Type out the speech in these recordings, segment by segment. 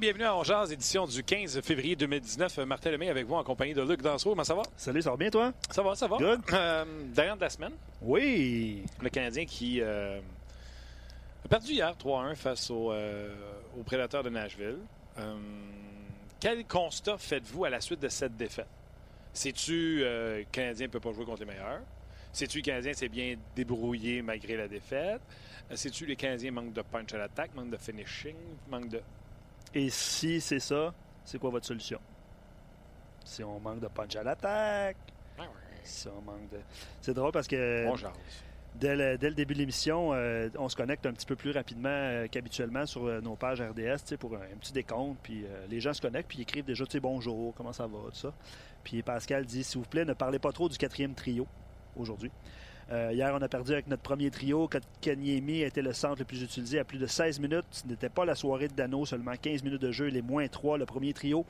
Bienvenue à Ongeaz, édition du 15 février 2019. Martin Lemay avec vous en compagnie de Luc Dansereau. Comment ça va? Salut, ça va bien toi? Ça va, ça va. Good. Euh, Derrière de la semaine, Oui. le Canadien qui euh, a perdu hier 3-1 face au, euh, aux Prédateurs de Nashville. Euh, quel constat faites-vous à la suite de cette défaite? Sais-tu euh, le Canadien ne peut pas jouer contre les meilleurs? Sais-tu le Canadien s'est bien débrouillé malgré la défaite? Euh, Sais-tu les Canadiens manquent de punch à l'attaque, manquent de finishing, manquent de... Et si c'est ça, c'est quoi votre solution? Si on manque de punch à l'attaque, si on manque de. C'est drôle parce que dès le, dès le début de l'émission, euh, on se connecte un petit peu plus rapidement euh, qu'habituellement sur euh, nos pages RDS pour un, un petit décompte. Puis les gens se connectent puis ils écrivent déjà bonjour, comment ça va, tout ça. Puis Pascal dit s'il vous plaît, ne parlez pas trop du quatrième trio aujourd'hui. Euh, hier, on a perdu avec notre premier trio. Kanyemi était le centre le plus utilisé à plus de 16 minutes. Ce n'était pas la soirée de Dano, seulement 15 minutes de jeu. Les moins 3, le premier trio.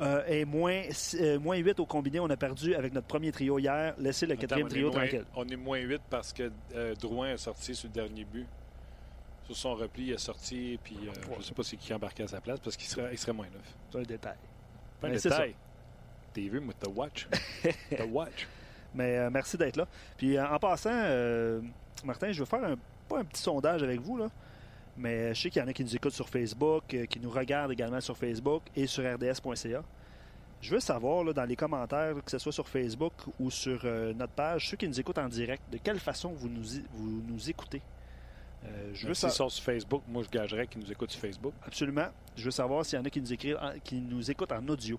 Euh, et moins, euh, moins 8 au combiné, on a perdu avec notre premier trio hier. Laissez le quatrième Attends, trio moins- tranquille. On est moins 8 parce que Drouin a sorti sur le dernier but. Sur son repli, il a sorti, puis euh, je ne sais pas c'est qui embarquait à sa place parce qu'il serait, il serait moins 9. C'est un détail. Pas un Mais c'est détail. David with the watch. the watch. Mais euh, merci d'être là. Puis euh, en passant, euh, Martin, je veux faire un, pas un petit sondage avec vous, là, mais je sais qu'il y en a qui nous écoutent sur Facebook, qui nous regardent également sur Facebook et sur rds.ca. Je veux savoir là, dans les commentaires, que ce soit sur Facebook ou sur euh, notre page, ceux qui nous écoutent en direct, de quelle façon vous nous, vous nous écoutez? Euh, je veux S'ils sa- sont sur Facebook, moi je gagerais qu'ils nous écoutent sur Facebook. Absolument. Je veux savoir s'il y en a qui nous, écrivent en- qui nous écoutent en audio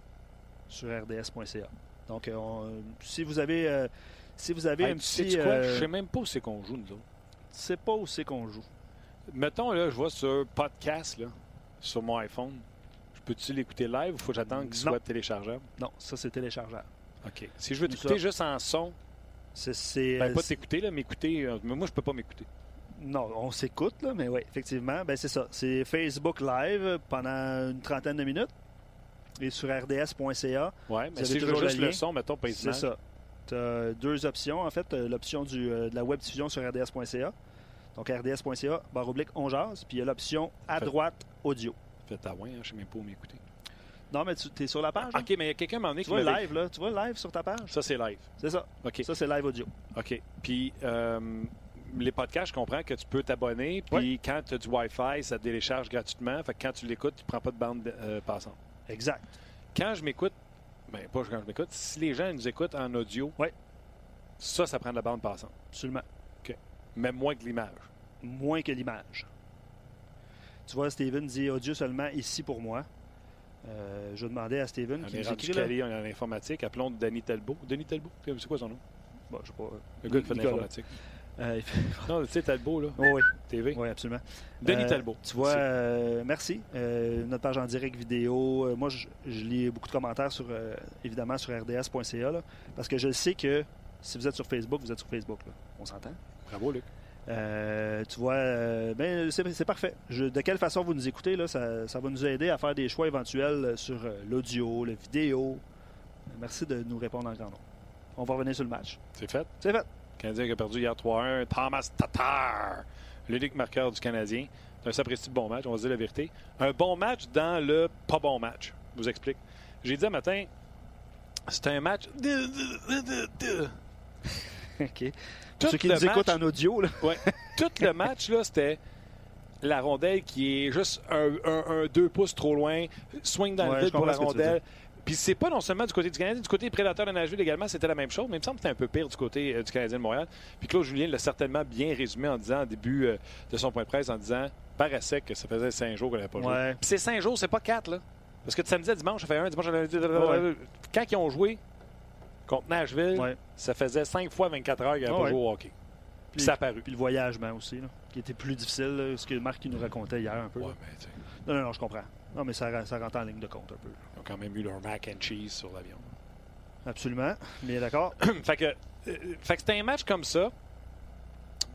sur rds.ca. Donc, euh, on- si vous avez, euh, si vous avez Hey, un tu sais petit... quoi? euh, Je sais même pas où c'est qu'on joue, nous autres. sais pas où c'est qu'on joue. Mettons, là, je vois sur podcast, là, sur mon iPhone. Je peux-tu l'écouter live ou faut que j'attende qu'il soit téléchargeable? Non, ça c'est téléchargeable. OK. Si je veux t'écouter juste en son, C'est, ben pas t'écouter, là, m'écouter. euh, mais moi, je peux pas m'écouter. non, on s'écoute là, mais oui, effectivement, ben c'est ça. C'est Facebook Live pendant une trentaine de minutes et sur rds.ca. Ouais, mais si je veux toujours le juste le son, mettons, pas C'est ça. Tu as deux options en fait, l'option euh, de la web diffusion sur rds.ca. Donc rds.ca barre oblique on jase, puis il y a l'option à Fait- droite audio. Faites à ouais, hein, je sais même pas où m'écouter. Non, mais tu es sur la page. là? OK, mais il y a quelqu'un m'a Tu qui vois le m'avait- live là, tu vois le live sur ta page? Ça, c'est live. C'est ça. OK. Ça c'est live audio. OK. Puis, euh, les podcasts, je comprends que tu peux t'abonner. Puis, quand tu as du Wi-Fi, ça te télécharge gratuitement. Fait que quand tu l'écoutes, tu prends pas de bande euh, passante. Exact. Quand je m'écoute, ben pas quand je m'écoute, si les gens nous écoutent en audio, Ouais. ça, ça prend de la bande passante. Absolument. Même moins que l'image. moins que l'image. Tu vois, Steven dit audio seulement ici pour moi. Euh, je demandais à Steven On qui est nous là. calé en informatique. Appelons Denis Talbot. Denis Talbot, c'est quoi son nom? Bon, je sais pas. Le gars qui fait de l'informatique. Euh, Non, tu sais, Talbot, là, Oh, oui, TV. oui, absolument. Denis Euh, Talbot. Tu vois, euh, merci. Euh, notre page en direct vidéo. Euh, moi, je, je lis beaucoup de commentaires sur, euh, évidemment, sur rds.ca. là, parce que je sais que si vous êtes sur Facebook, vous êtes sur Facebook. là. On s'entend? Bravo, Luc. Tu vois, ben, c'est parfait. Je- de quelle façon vous nous écoutez, là, ça, ça va nous aider à faire des choix éventuels sur l'audio, la vidéo. Merci de nous répondre en grand nombre. On va revenir sur le match. C'est fait. C'est fait. Canadien qui a perdu hier 3-1. Thomas Tatar, l'unique marqueur du Canadien. C'est un sapristi de bon match, on va se dire la vérité. Un bon match dans le pas bon match. Je vous explique. J'ai dit un matin, c'était un match. OK. Tout ceux qui le nous écoutent match- en audio, là. Ouais. Tout le match, là, c'était la rondelle qui est juste un, un, un deux pouces trop loin, swing dans Ouais, le vide pour la rondelle. Puis c'est pas non seulement du côté du Canadien, du côté des prédateurs de Nashville également, c'était la même chose, mais il me semble que c'était un peu pire du côté euh, du Canadien de Montréal. Puis Claude Julien l'a certainement bien résumé en disant, au début euh, de son point de presse, en disant, paraissait que ça faisait cinq jours qu'on n'avait pas joué. Ouais. Puis c'est cinq jours, c'est pas quatre, là. Parce que de samedi à dimanche, ça fait un, dimanche à lundi. Ouais. Quand ils ont joué contre Nashville, Ouais. ça faisait cinq fois 24 heures qu'ils n'avaient pas joué au hockey. Puis ça a paru. Puis le voyagement aussi, là, qui était plus difficile, là, ce que Marc nous racontait hier un peu. Là. mais Non, non, non, je comprends. Non, mais ça, ça rentre en ligne de compte un peu. Quand même eu leur mac and cheese sur l'avion. Absolument. Mais d'accord. fait que, euh, fait que c'était un match comme ça.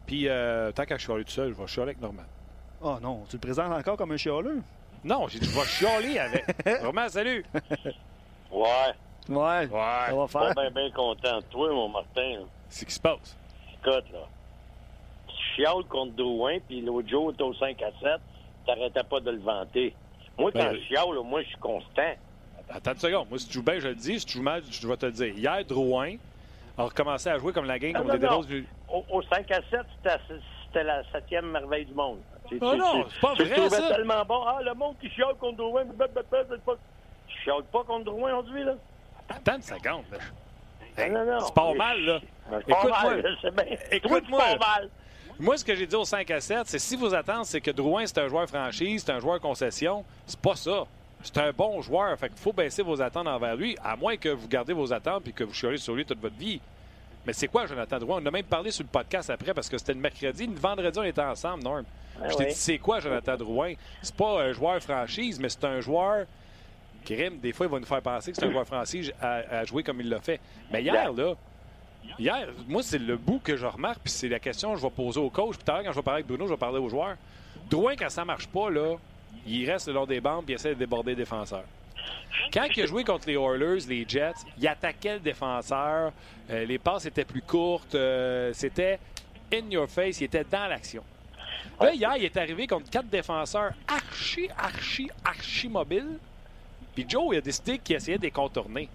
Puis euh, tant qu'à chialer tout seul, je vais chialer avec Norman. Oh non, tu le présentes encore comme un chialeux? Non, j'ai dit je vais chialer avec. Norman, salut! Ouais, Ouais. Ça Ouais. va pas faire. bien ben content de toi, mon Martin. C'est ce qui se passe? Écoute, là. Tu chiales contre Drouin, puis l'autre jour, t'es au 5 à 7, t'arrêtais pas de le vanter. Moi, quand Ben, je chiale, là, moi, je suis constant. Attends une seconde. Moi, si tu joues bien, je le dis. Si tu joues mal, je vais te le dire. Hier, Drouin a recommencé à jouer comme la game, comme non, les non. Du. Au, au 5 à 7, c'était la septième merveille du monde. Tu- non, c'est pas vrai, ça. tellement bon. Ah, le monde qui chiale contre Drouin, blablabla, c'est pas... Tu chiales pas contre Drouin aujourd'hui, là? Attends une seconde. là. Hey, non, non. c'est pas mal, là. C'est pas Écoute-moi. Écoute-moi. c'est pas mal. Moi, ce que j'ai dit au 5 à 7, c'est si vos attentes, c'est que Drouin, c'est un joueur franchise, c'est un joueur concession, c'est pas ça. C'est un bon joueur. Fait qu'il faut baisser vos attentes envers lui, à moins que vous gardez vos attentes et que vous chialez sur lui toute votre vie. Mais c'est quoi, Jonathan Drouin? On a même parlé sur le podcast après parce que c'était le mercredi. Le vendredi, on était ensemble, Norm. Ah Je t'ai oui. dit, c'est quoi, Jonathan Drouin? C'est pas un joueur franchise, mais c'est un joueur. Grim, des fois, il va nous faire penser que c'est un joueur franchise à, à jouer comme il l'a fait. Mais hier, là, hier, moi, c'est le bout que je remarque, puis c'est la question que je vais poser au coach. Puis tout à l'heure, quand je vais parler avec Bruno, je vais parler aux joueurs. Drouin, quand ça marche pas, là, il reste le long des bandes puis il essaie de déborder les défenseurs. Quand il a joué contre les Oilers, les Jets, il attaquait le défenseur. euh, les passes étaient plus courtes. euh, C'était in your face. Il était dans l'action. Là, hier, il est arrivé contre quatre défenseurs archi, archi, archi mobiles. Puis Joe, il a décidé qu'il essayait de les contourner.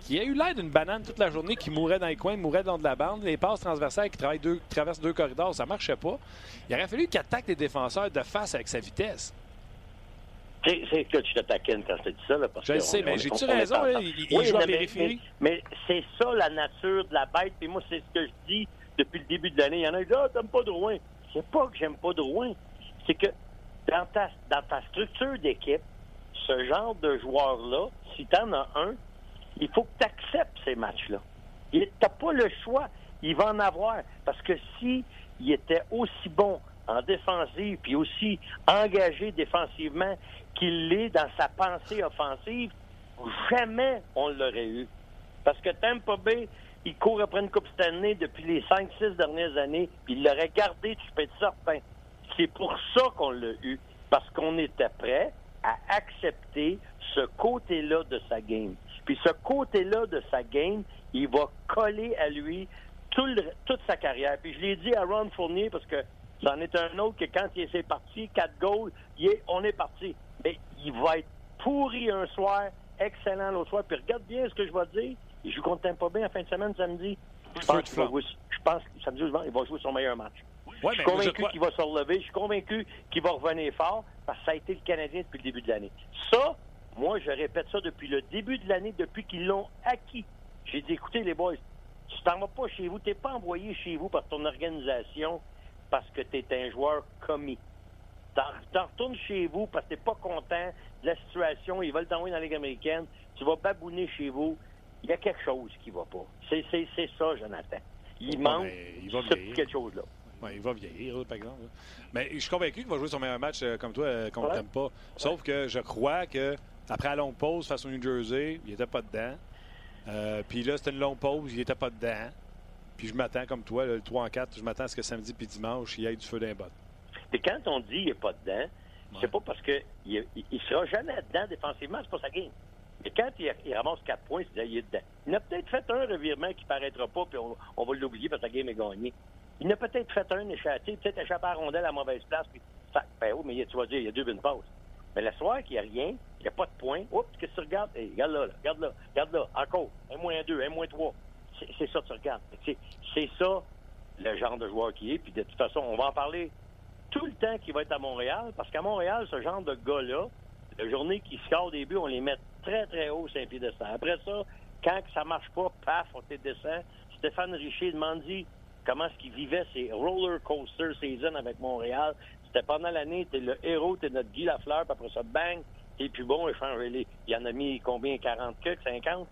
Qu'il a eu l'air d'une banane toute la journée qui mourait dans les coins, mourait dans de la bande. Les passes transversales qui travaillent deux, qui traversent deux corridors, ça marchait pas. Il aurait fallu qu'il attaque les défenseurs de face avec sa vitesse. C'est que tu te taquines quand je te dis ça. Là, parce Je que sais, on- mais j'ai-tu raison, là? Il- il joue mais- périphérie. Mais, mais c'est ça la nature de la bête. Puis moi, c'est ce que je dis depuis le début de l'année. Il y en a qui disent Ah, t'aimes pas Drouin. C'est pas que j'aime pas Drouin. C'est que dans ta, dans ta structure d'équipe, ce genre de joueur-là, si t'en as un, il faut que tu acceptes ces matchs-là. Tu n'as pas le choix. Il va en avoir. Parce que si il était aussi bon en défensive, puis aussi engagé défensivement qu'il l'est dans sa pensée offensive, jamais on l'aurait eu. Parce que Tampa Bay, il court après une Coupe Stanley depuis les 5-6 dernières années, puis il l'aurait gardé, tu peux être certain. C'est pour ça qu'on l'a eu. Parce qu'on était prêt à accepter ce côté-là de sa game. Puis ce côté-là de sa game, il va coller à lui toute sa carrière. Puis je l'ai dit à Ron Fournier parce que c'en est un autre que quand il s'est parti, quatre goals, il est- on est parti. Mais il va être pourri un soir, excellent l'autre soir. Puis regarde bien ce que je vais te dire. Il joue contre pas bien en fin de semaine samedi. Je pense qu'il va jouer, je pense que samedi ou il va jouer son meilleur match. Ouais, je suis convaincu qu'il va se relever. Je suis convaincu qu'il va revenir fort parce que ça a été le Canadien depuis le début de l'année. Ça, moi, je répète ça depuis le début de l'année, depuis qu'ils l'ont acquis. J'ai dit, écoutez, les boys, tu t'en vas pas chez vous, t'es pas envoyé chez vous par ton organisation parce que tu es un joueur commis. T'en retournes chez vous parce que t'es pas content de la situation, ils veulent t'envoyer dans la Ligue américaine, tu vas babouner chez vous. Il y a quelque chose qui va pas. C'est ça, Jonathan. Il Ouais, manque il va quelque chose-là. Ouais, il va vieillir, là, par exemple. là. Mais je suis convaincu qu'il va jouer son meilleur match euh, comme toi euh, qu'on Ouais. t'aime pas. Sauf que je crois que après la longue pause face au New Jersey, il était pas dedans. Euh, puis là, c'était une longue pause, il était pas dedans. Puis je m'attends, comme toi, là, le 3 en 4, je m'attends à ce que samedi puis dimanche, il y ait du feu d'un bot. Et quand on dit il n'est pas dedans, Ouais. c'est pas parce que il, il, il sera jamais dedans défensivement, c'est pas sa game. Mais quand il, il ramasse 4 points, c'est il est dedans. Il a peut-être fait un revirement qui paraîtra pas, puis on, on va l'oublier parce que la game est gagnée. Il a peut-être fait un échappé, peut-être échappé à la rondelle à la mauvaise place, puis ça, ben oui, mais tu vas dire, il y a deux bonnes passes. Mais le soir qu'il n'y a rien, il n'y a pas de points, oups, qu'est-ce que tu regardes? Hey, regarde là, là, regarde là, regarde là, encore, un moins deux, un moins trois. C'est ça que tu regardes. C'est ça le genre de joueur qui est, puis de toute façon, on va en parler tout le temps qu'il va être à Montréal, parce qu'à Montréal, ce genre de gars-là, la journée qui score des buts, on les met très, très haut sur un piédestal. Après ça, quand ça marche pas, paf, on te descend. Stéphane Richer demande comment est-ce qu'il vivait ses roller coaster season avec Montréal? C'était pendant l'année, t'es le héros, t'es notre Guy Lafleur, puis après ça, bang, t'es plus bon, il y en a mis combien, 40 que 50,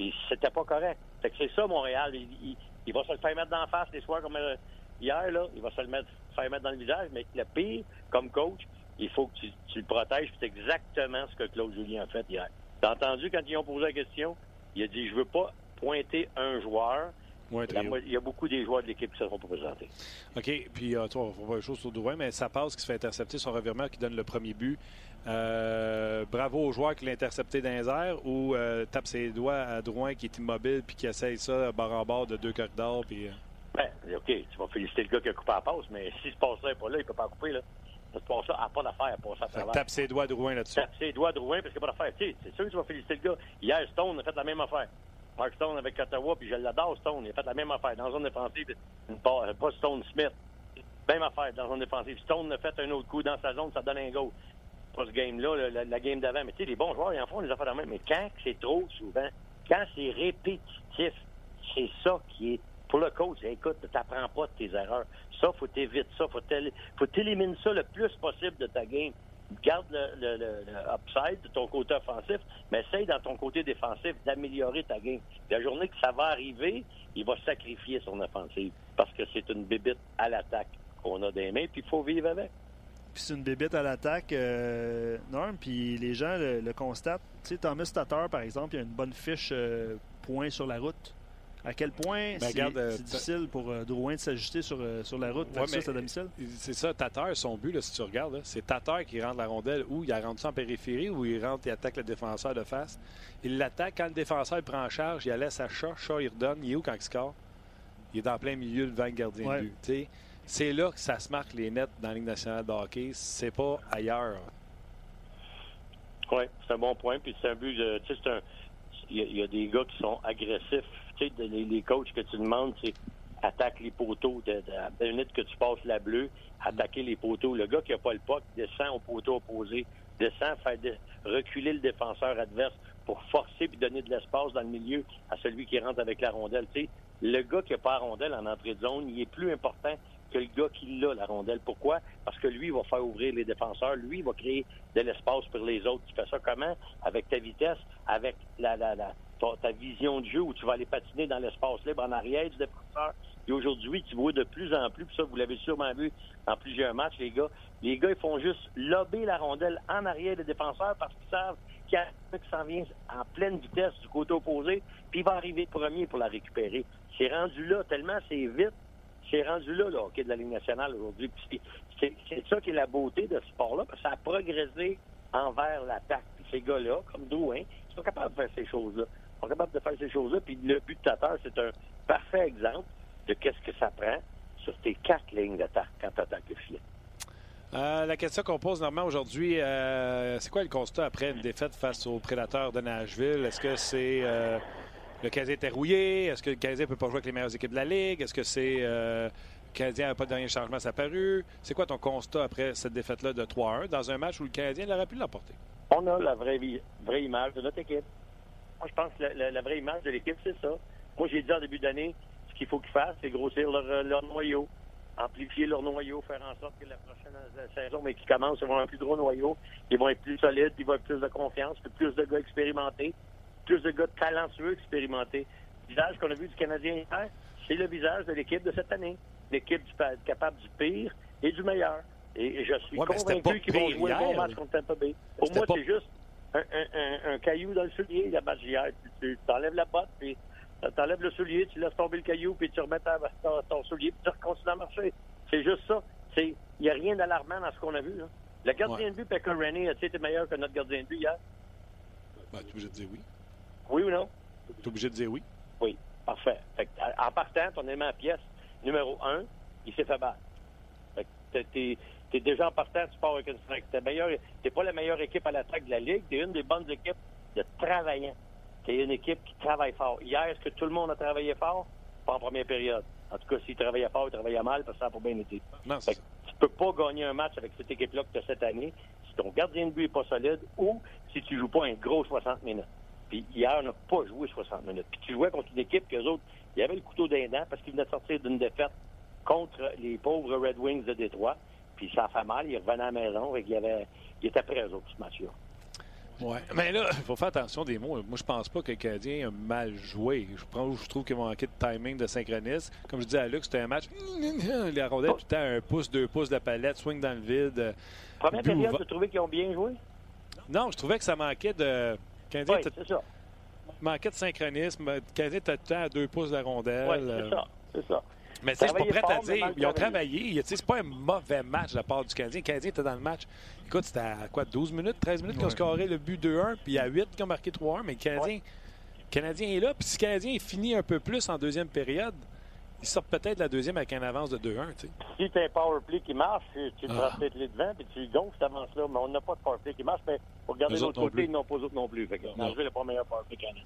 puis c'était pas correct. Fait que c'est ça, Montréal. Il, va se le faire mettre d'en face les soirs comme euh, hier, là. Il va se le faire mettre dans le visage, mais le pire, comme coach, il faut que tu, le protèges, c'est exactement ce que Claude Julien a fait hier. T'as entendu quand ils ont posé la question? Il a dit, je veux pas pointer un joueur, il y a beaucoup des joueurs de l'équipe qui se seront présentés. OK. Puis, euh, toi, on va voir chose sur Drouin, mais ça passe qui se fait intercepter son revirement qui donne le premier but. Euh, bravo au joueur qui l'a intercepté dans les airs ou euh, tape ses doigts à Drouin qui est immobile puis qui essaye ça bord en bord de deux corridors. Puis, ben, OK. Tu vas féliciter le gars qui a coupé la passe, mais si ce passe-là n'est pas là, il ne peut pas couper. Là. Ça passe ça n'a pas d'affaire. Ça tape ses doigts à Drouin là-dessus. Tape ses doigts à Drouin parce qu'il n'y a pas d'affaire. C'est sûr que tu vas féliciter le gars. Hier, Stone a fait la même affaire. Mark Stone avec Ottawa, puis je l'adore, Stone. Il a fait la même affaire. Dans la zone défensive, pas, pas Stone Smith. Même affaire dans la zone défensive. Stone a fait un autre coup dans sa zone, ça donne un goal. Pas ce game-là, la, game d'avant. Mais tu sais, les bons joueurs, ils en font des affaires de même. Mais quand c'est trop souvent, quand c'est répétitif, c'est ça qui est. Pour le coach, écoute, tu n'apprends pas de tes erreurs. Ça, faut t'éviter ça. Faut t'éliminer ça le plus possible de ta game garde le, upside de ton côté offensif, mais essaye dans ton côté défensif d'améliorer ta game. La journée que ça va arriver, il va sacrifier son offensive parce que c'est une bébite à l'attaque qu'on a des mains, puis il faut vivre avec. C'est une bébite à l'attaque, euh, Norm, puis les gens le, constatent. Tu sais, Thomas Tatar, par exemple, il a une bonne fiche euh, point sur la route. À quel point ben, c'est euh, difficile pour euh, Drouin de s'ajuster sur, euh, sur la route? Versus à domicile? C'est ça, Tatar, son but, là, si tu regardes, c'est Tatar qui rentre la rondelle ou il rentre en périphérie ou il rentre et attaque le défenseur de face. Il l'attaque quand le défenseur prend en charge, il la laisse à chat, chat il redonne. Il est où quand il score? Il est en plein milieu devant le gardien de but. C'est là que ça se marque les nets dans la Ligue nationale de hockey. C'est pas ailleurs. Oui, c'est un bon point. Puis c'est un but de. Il y, a des gars qui sont agressifs les, coachs que tu demandes, c'est attaque les poteaux. De, la minute que tu passes la bleue, attaquer les poteaux. Le gars qui n'a pas le puck descend au poteau opposé, descend, faire reculer le défenseur adverse pour forcer puis donner de l'espace dans le milieu à celui qui rentre avec la rondelle. le gars qui n'a pas la rondelle en entrée de zone, il est plus important que le gars qui l'a, la rondelle. Pourquoi? Parce que lui, il va faire ouvrir les défenseurs. Lui, il va créer de l'espace pour les autres. Tu fais ça comment? Avec ta vitesse, avec la, la, la, ta, vision de jeu où tu vas aller patiner dans l'espace libre en arrière du défenseur. Et aujourd'hui, tu vois de plus en plus, puis ça, vous l'avez sûrement vu dans plusieurs matchs, les gars. Les gars, ils font juste lober la rondelle en arrière des défenseurs parce qu'ils savent qu'il y a un s'en vient en pleine vitesse du côté opposé, puis il va arriver premier pour la récupérer. C'est rendu là, tellement c'est vite, c'est rendu là, le hockey de la Ligue nationale aujourd'hui. C'est ça qui est la beauté de ce sport-là, parce que ça a progressé envers l'attaque. ces gars-là, comme Drouin, ils sont capables de faire ces choses-là sont capables de faire ces choses-là. Puis le but de terre, c'est un parfait exemple de qu'est-ce que ça prend sur tes quatre lignes d'attaque quand tu attaques le filet. Euh, la question qu'on pose normalement aujourd'hui, euh, c'est quoi le constat après une défaite face aux prédateurs de Nashville? Est-ce que c'est euh, le Canadien était rouillé? Est-ce que le Canadien ne peut pas jouer avec les meilleures équipes de la Ligue? Est-ce que c'est le Canadien n'a pas de dernier changement apparu? C'est quoi ton constat après cette défaite-là de 3-1 dans un match où le Canadien aurait pu l'emporter? On a la vraie, vraie image de notre équipe. Moi, je pense que la, vraie image de l'équipe, c'est ça. Moi, j'ai dit en début d'année, ce qu'il faut qu'ils fassent, c'est grossir leur, leur, noyau, amplifier leur noyau, faire en sorte que la prochaine saison, mais qui commence, ils vont avoir un plus gros noyau, ils vont être plus solides, ils vont avoir plus de confiance, plus de gars expérimentés, plus de gars talentueux expérimentés. Le visage qu'on a vu du Canadien hier, c'est le visage de l'équipe de cette année. L'équipe capable du pire et du meilleur. Et je suis convaincu qu'ils vont jouer un bon match contre Tampa Bay. Pour moi, c'est juste un, caillou dans le soulier, la match hier. Tu, t'enlèves la botte, puis t'enlèves le soulier, tu laisses tomber le caillou, puis tu remets ton, soulier, puis tu continues à marcher. C'est juste ça. Il n'y a rien d'alarmant dans ce qu'on a vu. Là. Le gardien de but, Pekka Rennie, a-t-il été meilleur que notre gardien de but hier? Ben, tu es obligé de dire oui. Oui ou non? Tu es obligé de dire oui. Oui, parfait. en partant, ton élément pièce numéro un, il s'est fait battre. Fait que tu es déjà en partant, tu pars avec une strike. Tu n'es pas la meilleure équipe à l'attaque de la Ligue. Tu es une des bonnes équipes de travaillants. Tu es une équipe qui travaille fort. Hier, est-ce que tout le monde a travaillé fort? Pas en première période. En tout cas, s'il travaillait fort, il travaillait mal, parce que ça n'a pas bien été. Non, peux pas gagner un match avec cette équipe-là que tu as cette année si ton gardien de but n'est pas solide ou si tu joues pas un gros 60 minutes. Puis hier, on n'a pas joué 60 minutes. Puis tu jouais contre une équipe que autres, il y avait le couteau d'un dent parce qu'il venait de sortir d'une défaite contre les pauvres Red Wings de Détroit. Puis ça a fait mal, il revenait à la maison et il, avait, il était prêt aux autres, ce match-là. Oui, mais là, il faut faire attention des mots. Moi, je pense pas que le Canadien a mal joué. Je, prends, je trouve qu'ils vont manquer de timing, de synchronisme. Comme je dis à Luc, c'était un match. Les rondelles, tout le temps, un pouce, deux pouces de la palette, swing dans le vide. Première période, tu trouvais qu'ils ont bien joué? Non, je trouvais que ça manquait de. Canadien, oui, c'est ça. Manquait de synchronisme. Le Canadien était tout le temps à deux pouces de la rondelle. Oui, c'est ça. C'est ça. Mais tu sais, je suis pas prêt à dire. Ils ont travaillé. C'est pas un mauvais match de la part du Canadien. Le Canadien était dans le match. Écoute, c'était à quoi, 12 minutes, 13 minutes qu'ils ont scoré le but 2-1, puis il y a 8 qui ont marqué 3-1. Mais le Canadien, ouais. Canadien est là. Puis si le Canadien finit un peu plus en deuxième période, il sort peut-être la deuxième avec un avance de 2-1. Si tu as un power play qui marche, tu te ah. peut-être les devant, puis tu gonfles cette avance-là. Mais on n'a pas de power play qui marche. Mais pour regarder l'autre côté, ils n'ont pas autres non plus. Fait que le pas meilleur power play canadien.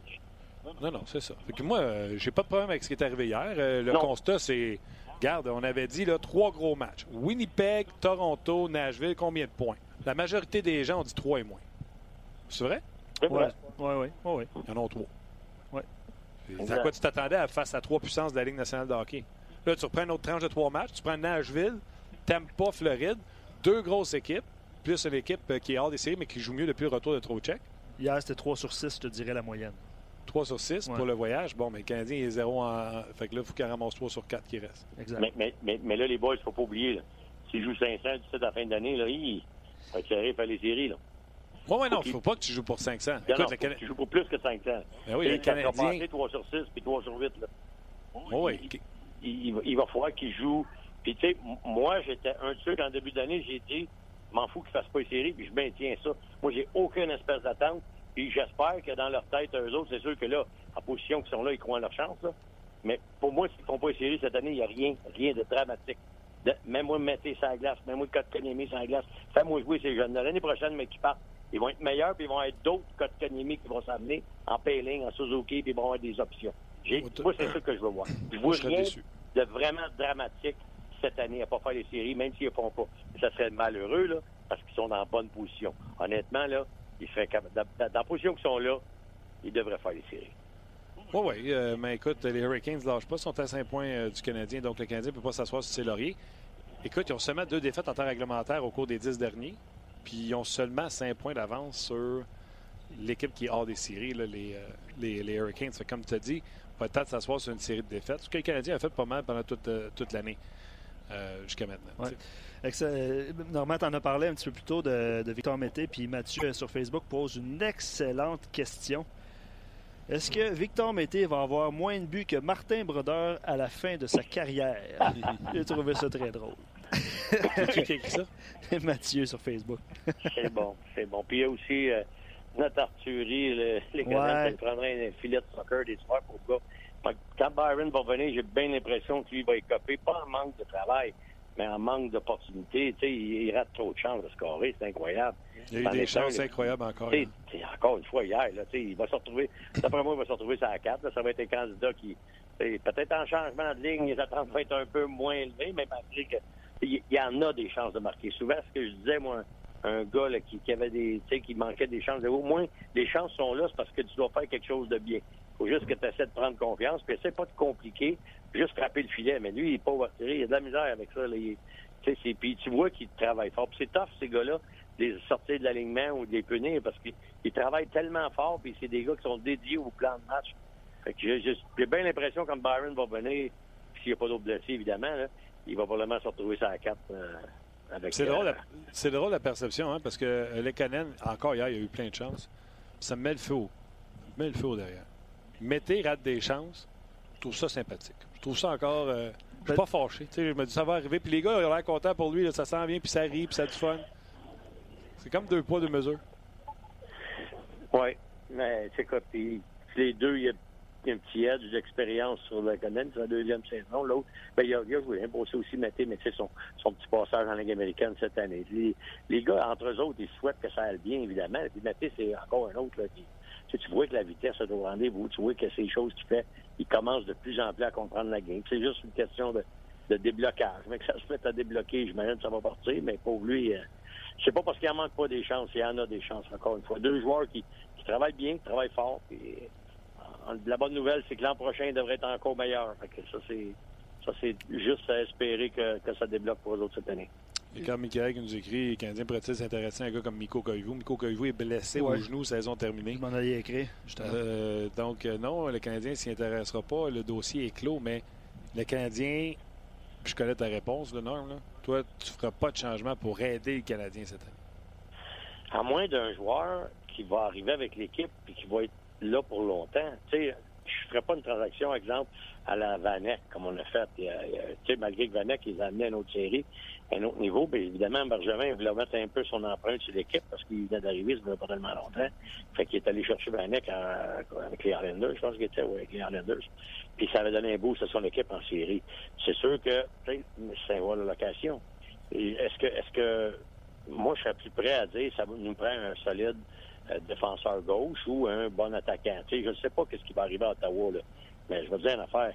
Non, non, c'est ça. Fait que moi, euh, j'ai pas de problème avec ce qui est arrivé hier. Euh, le non. constat, c'est Regarde, on avait dit là, trois gros matchs. Winnipeg, Toronto, Nashville, combien de points? La majorité des gens ont dit trois et moins. C'est vrai? Oui, oui, oui. Ouais. Ils en ont trois. Oui. À quoi tu t'attendais à face à trois puissances de la Ligue nationale de hockey? Là, tu reprends une autre tranche de trois matchs. Tu prends Nashville, Tampa, Floride, deux grosses équipes, plus une équipe euh, qui est hors des séries, mais qui joue mieux depuis le retour de Trocheck. Hier, c'était 3 sur 6, je te dirais la moyenne. 3 sur 6 ouais. pour le voyage. Bon, mais le Canadien est 0 en. Fait que là, il faut qu'il ramasse 3 sur 4 qui reste. Exact. Mais, mais, mais, mais là, les boys, il ne faut pas oublier. S'ils jouent 500 à la fin d'année, là, il va être faire les séries. Là. Oui, oui, non, il ne faut pas que tu joues pour 500. Non, Écoute, non, le Can... tu joues pour plus que 500. Ben oui, le Canadien... 3 sur 6 puis 3 sur 8. Là. Oh, oui. Il, il, il, il va falloir qu'il joue. Puis, tu sais, moi, j'étais un de ceux qu'en début d'année, j'ai dit, m'en fous qu'ils ne fassent pas les séries, puis je maintiens ça. Moi, j'ai aucune espèce d'attente. Puis j'espère que dans leur tête, eux autres, c'est sûr que là, en position qu'ils sont là, ils croient en leur chance. Là. Mais pour moi, s'ils ne font pas les séries cette année, il n'y a rien, rien de dramatique. De, même moi, mettez ça à glace, même moi, Kotkaniemi la glace. Fais-moi jouer ces jeunes. L'année prochaine, mais qui partent, ils vont être meilleurs, puis ils vont être d'autres Kotkaniemi qui vont s'amener en Payling, en Suzuki, puis ils vont avoir des options. Moi, c'est ça que je veux voir. Je vois rien de vraiment dramatique cette année à ne pas faire les séries, même s'ils ne font pas. Ça serait malheureux, là, parce qu'ils sont dans la bonne position. Honnêtement, là, seraient dans, dans la position qu'ils sont là, ils devraient faire les séries. Oui, oui. Euh, mais écoute, les Hurricanes ne lâchent pas. Sont à 5 points euh, du Canadien. Donc, le Canadien ne peut pas s'asseoir sur ses lauriers. Écoute, ils ont seulement deux défaites en temps réglementaire au cours des 10 derniers. Puis, ils ont seulement 5 points d'avance sur l'équipe qui est hors des séries, euh, les, Hurricanes. Fait, comme tu as dit, peut-être s'asseoir sur une série de défaites. Ce que le Canadien a fait pas mal pendant toute l'année. Jusqu'à maintenant. Ouais. Normand en a parlé un petit peu plus tôt de, de Victor Mété, puis Mathieu sur Facebook pose une excellente question. Est-ce que Victor Mété va avoir moins de buts que Martin Brodeur à la fin de sa carrière? J'ai trouvé ça très drôle. qui ça? Mathieu sur Facebook. c'est bon, c'est bon. Puis il y a aussi euh, notre Arthurie, le, les gars qui prendraient un filet de soccer des soirs pour le gars. Quand Byron va venir, j'ai bien l'impression qu'il va écoper, pas en manque de travail, mais en manque d'opportunités. Il, il rate trop de chances de scorer, c'est incroyable. Il y a eu des chances incroyables encore. Encore une fois, hier, là, il va se retrouver, d'après moi, il va se retrouver sur la carte. ça va être un candidat qui, peut-être en changement de ligne, les attentes vont être un peu moins élevées, mais malgré que il y, en a des chances de marquer. Souvent, ce que je disais, moi, un gars là, qui, qui, avait des, qui manquait des chances, au moins, les chances sont là, c'est parce que tu dois faire quelque chose de bien. Il faut juste que tu essaies de prendre confiance, puis essaie pas de compliquer, juste frapper le filet. Mais lui, il est pas retiré, il a de la misère avec ça. Là, il, puis tu vois qu'il travaille fort. C'est tough, ces gars-là des sortir de l'alignement ou des punir parce qu'ils travaillent tellement fort puis c'est des gars qui sont dédiés au plan de match. Fait que j'ai bien l'impression quand Byron va venir, s'il n'y a pas d'autres blessés évidemment, là, il va probablement se retrouver sur la carte euh, avec. C'est drôle, euh, drôle la perception, hein, parce que les Canadiens, encore hier, il y a eu plein de chances. Ça me met le feu au, met le feu derrière. Mettez rate des chances. Je trouve ça sympathique. Je trouve ça encore. je suis ben pas fâché. Je me dis ça va arriver. Puis les gars, ils ont l'air contents pour lui. Là, ça s'en vient, puis ça rit, puis ça a du fun. C'est comme deux poids, deux mesures. Oui. Mais c'est quoi, puis les deux, il y, a, un petit edge d'expérience sur le Conan, c'est la deuxième saison. L'autre, ben, il a, il a joué, aussi Mété, mais c'est son, son petit passage en Ligue américaine cette année. Les, les gars, entre eux autres, ils souhaitent que ça aille bien, évidemment. Puis Mété, c'est encore un autre là, qui, tu, tu vois que la vitesse est au rendez-vous, tu vois que ces choses qu'il fait, il commence de plus en plus à comprendre la game. C'est juste une question de déblocage. Mais que ça se fait à débloquer, j'imagine que ça va partir, mais pour lui, euh, c'est pas parce qu'il en manque pas des chances, il en a des chances, encore une fois. Deux joueurs qui, travaillent bien, qui travaillent fort. Puis, euh, la bonne nouvelle, c'est que l'an prochain devrait être encore meilleur. Que ça, c'est ça, c'est juste à espérer que, que ça débloque pour eux autres cette année. Et quand Michael qui nous écrit, les Canadiens pourraient-ils s'intéresser à un gars comme Miko Koivu? Miko Koivu est blessé au genou, saison terminée. Je m'en écrire, justement. Euh, donc, euh, non, le Canadien s'y intéressera pas. Le dossier est clos, mais le Canadien, je connais ta réponse, le Norm, là. toi, tu feras pas de changement pour aider le Canadien cette année. À moins d'un joueur qui va arriver avec l'équipe et qui va être là pour longtemps. Tu sais, je ferais pas une transaction, exemple, à la Vanek, comme on a fait. Tu sais, malgré que Vanek, ils a amené à une autre série, un autre niveau. Bien évidemment, Bergevin voulait mettre un peu son empreinte sur l'équipe parce qu'il venait d'arriver, ça ne pas tellement longtemps. Fait qu'il est allé chercher Vanek avec les Islanders, je pense qu'il était avec les Islanders. Puis ça avait donné un boost à son équipe en série. C'est sûr que c'est un la location. Est-ce que est-ce que moi je serais plus prêt à dire ça nous prend un solide défenseur gauche ou un bon attaquant. Je ne sais pas ce qui va arriver à Ottawa, mais je vais dire une affaire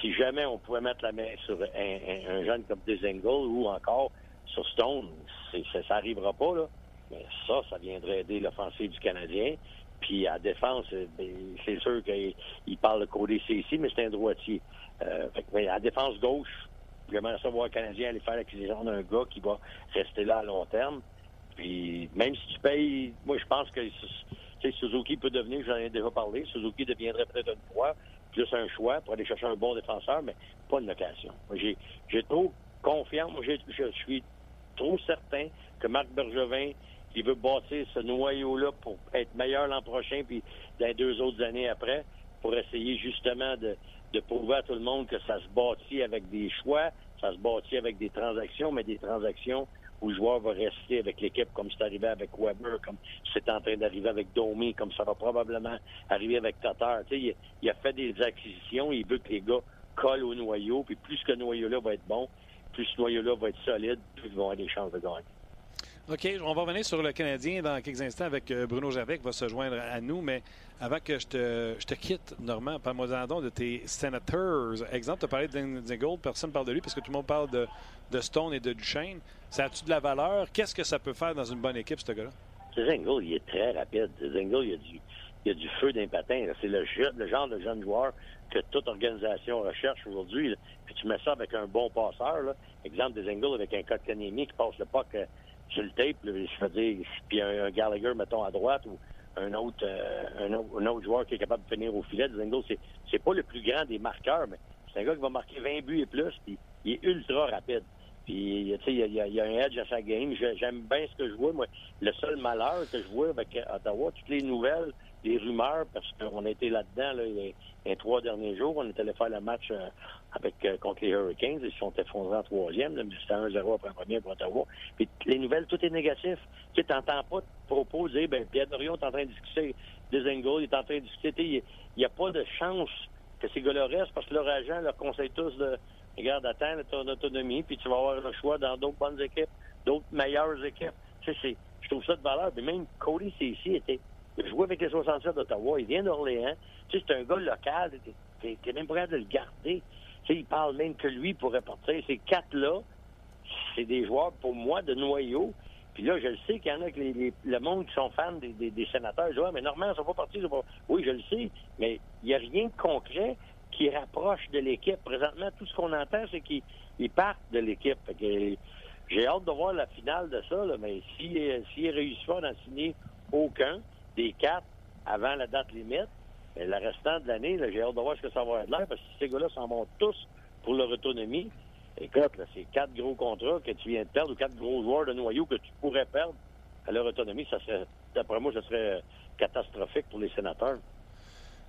si jamais on pouvait mettre la main sur un, jeune comme Desingle ou encore sur Stone, ça n'arrivera pas, là. Mais ça, ça viendrait aider l'offensive du Canadien. Puis à défense, euh, ben, c'est sûr qu'il parle de Cody ici, mais c'est un droitier. Euh, à défense gauche, j'aimerais savoir le Canadien aller faire l'acquisition d'un gars qui va rester là à long terme. Puis même si tu payes, moi je pense que Suzuki peut devenir, j'en ai déjà parlé, Suzuki deviendrait peut-être une fois plus un choix pour aller chercher un bon défenseur, mais pas une location. J'ai, trop confiance, moi, je suis trop certain que Marc Bergevin, il veut bâtir ce noyau-là pour être meilleur l'an prochain, puis dans les deux autres années après, pour essayer justement de, de prouver à tout le monde que ça se bâtit avec des choix, ça se bâtit avec des transactions, mais des transactions où le joueur va rester avec l'équipe comme c'est arrivé avec Weber, comme c'est en train d'arriver avec Domi, comme ça va probablement arriver avec Tatar. Il, il, a fait des acquisitions, il veut que les gars collent au noyau, puis plus ce noyau-là va être bon, plus ce noyau-là va être solide, plus ils vont avoir des chances de gagner. OK, on va revenir sur le Canadien dans quelques instants avec euh, Bruno Javec va se joindre à nous, mais avant que je te, je te quitte, Normand, parle-moi de tes Senators. Exemple, tu as parlé de Gold, personne ne parle de lui parce que tout le monde parle de, Stone et de Duchesne. Ça a-tu de la valeur? Qu'est-ce que ça peut faire dans une bonne équipe, ce gars-là? Zingle, il est très rapide. Zingle, il y a du, il a du feu d'un patin. C'est le, le, genre de jeune joueur que toute organisation recherche aujourd'hui. Puis tu mets ça avec un bon passeur. Là. Exemple, des Zingle avec un Kotkaniemi qui passe le puck euh, sur le tape, je veux dire, puis un, Gallagher, mettons, à droite, ou un autre, euh, un, autre, joueur qui est capable de finir au filet. Zingle, c'est, pas le plus grand des marqueurs, mais c'est un gars qui va marquer 20 buts et plus, puis il est ultra rapide. Puis, tu sais, il y, a un edge à sa game. J'aime bien ce que je vois. Moi, le seul malheur que je vois avec Ottawa, toutes les nouvelles, les rumeurs, parce qu'on a été là-dedans là, les, trois derniers jours. On est allé faire le match euh, avec euh, contre les Hurricanes. Ils sont effondrés en troisième. mais c'était 1-0 après un premier pour Ottawa. Puis les nouvelles, tout est négatif. Tu sais, t'entends pas de propos dire, ben, Pierre Dorion est en train de discuter des Engels, il est en train de discuter. Il n'y a pas de chance que ces gars-là parce que leur agent leur conseille tous de regarde, attends ton autonomie, puis tu vas avoir le choix dans d'autres bonnes équipes, d'autres meilleures équipes. Tu sais, je trouve ça de valeur. Mais même Cody ici était il jouait avec les 67 d'Ottawa, il vient d'Orléans. C'est un gars local, t'es, même prêt de le garder. Tu sais, il parle même que lui pourrait partir. Ces quatre-là, c'est des joueurs, pour moi, de noyau. Puis là, je le sais qu'il y en a que les, le monde qui sont fans des, sénateurs. Je dis, mais normalement, ça va partir. Oui, je le sais, mais il n'y a rien de concret qui rapproche de l'équipe. Présentement, tout ce qu'on entend, c'est qu'ils partent de l'équipe. J'ai hâte de voir la finale de ça, mais s'il si, réussit pas d'en signer aucun des quatre avant la date limite, mais le restant de l'année, j'ai hâte de voir ce que ça va être l'air, parce que ces gars-là s'en vont tous pour leur autonomie. Écoute, c'est quatre gros contrats que tu viens de perdre ou quatre gros joueurs de noyau que tu pourrais perdre à leur autonomie. Ça serait, d'après moi, ce serait catastrophique pour les sénateurs.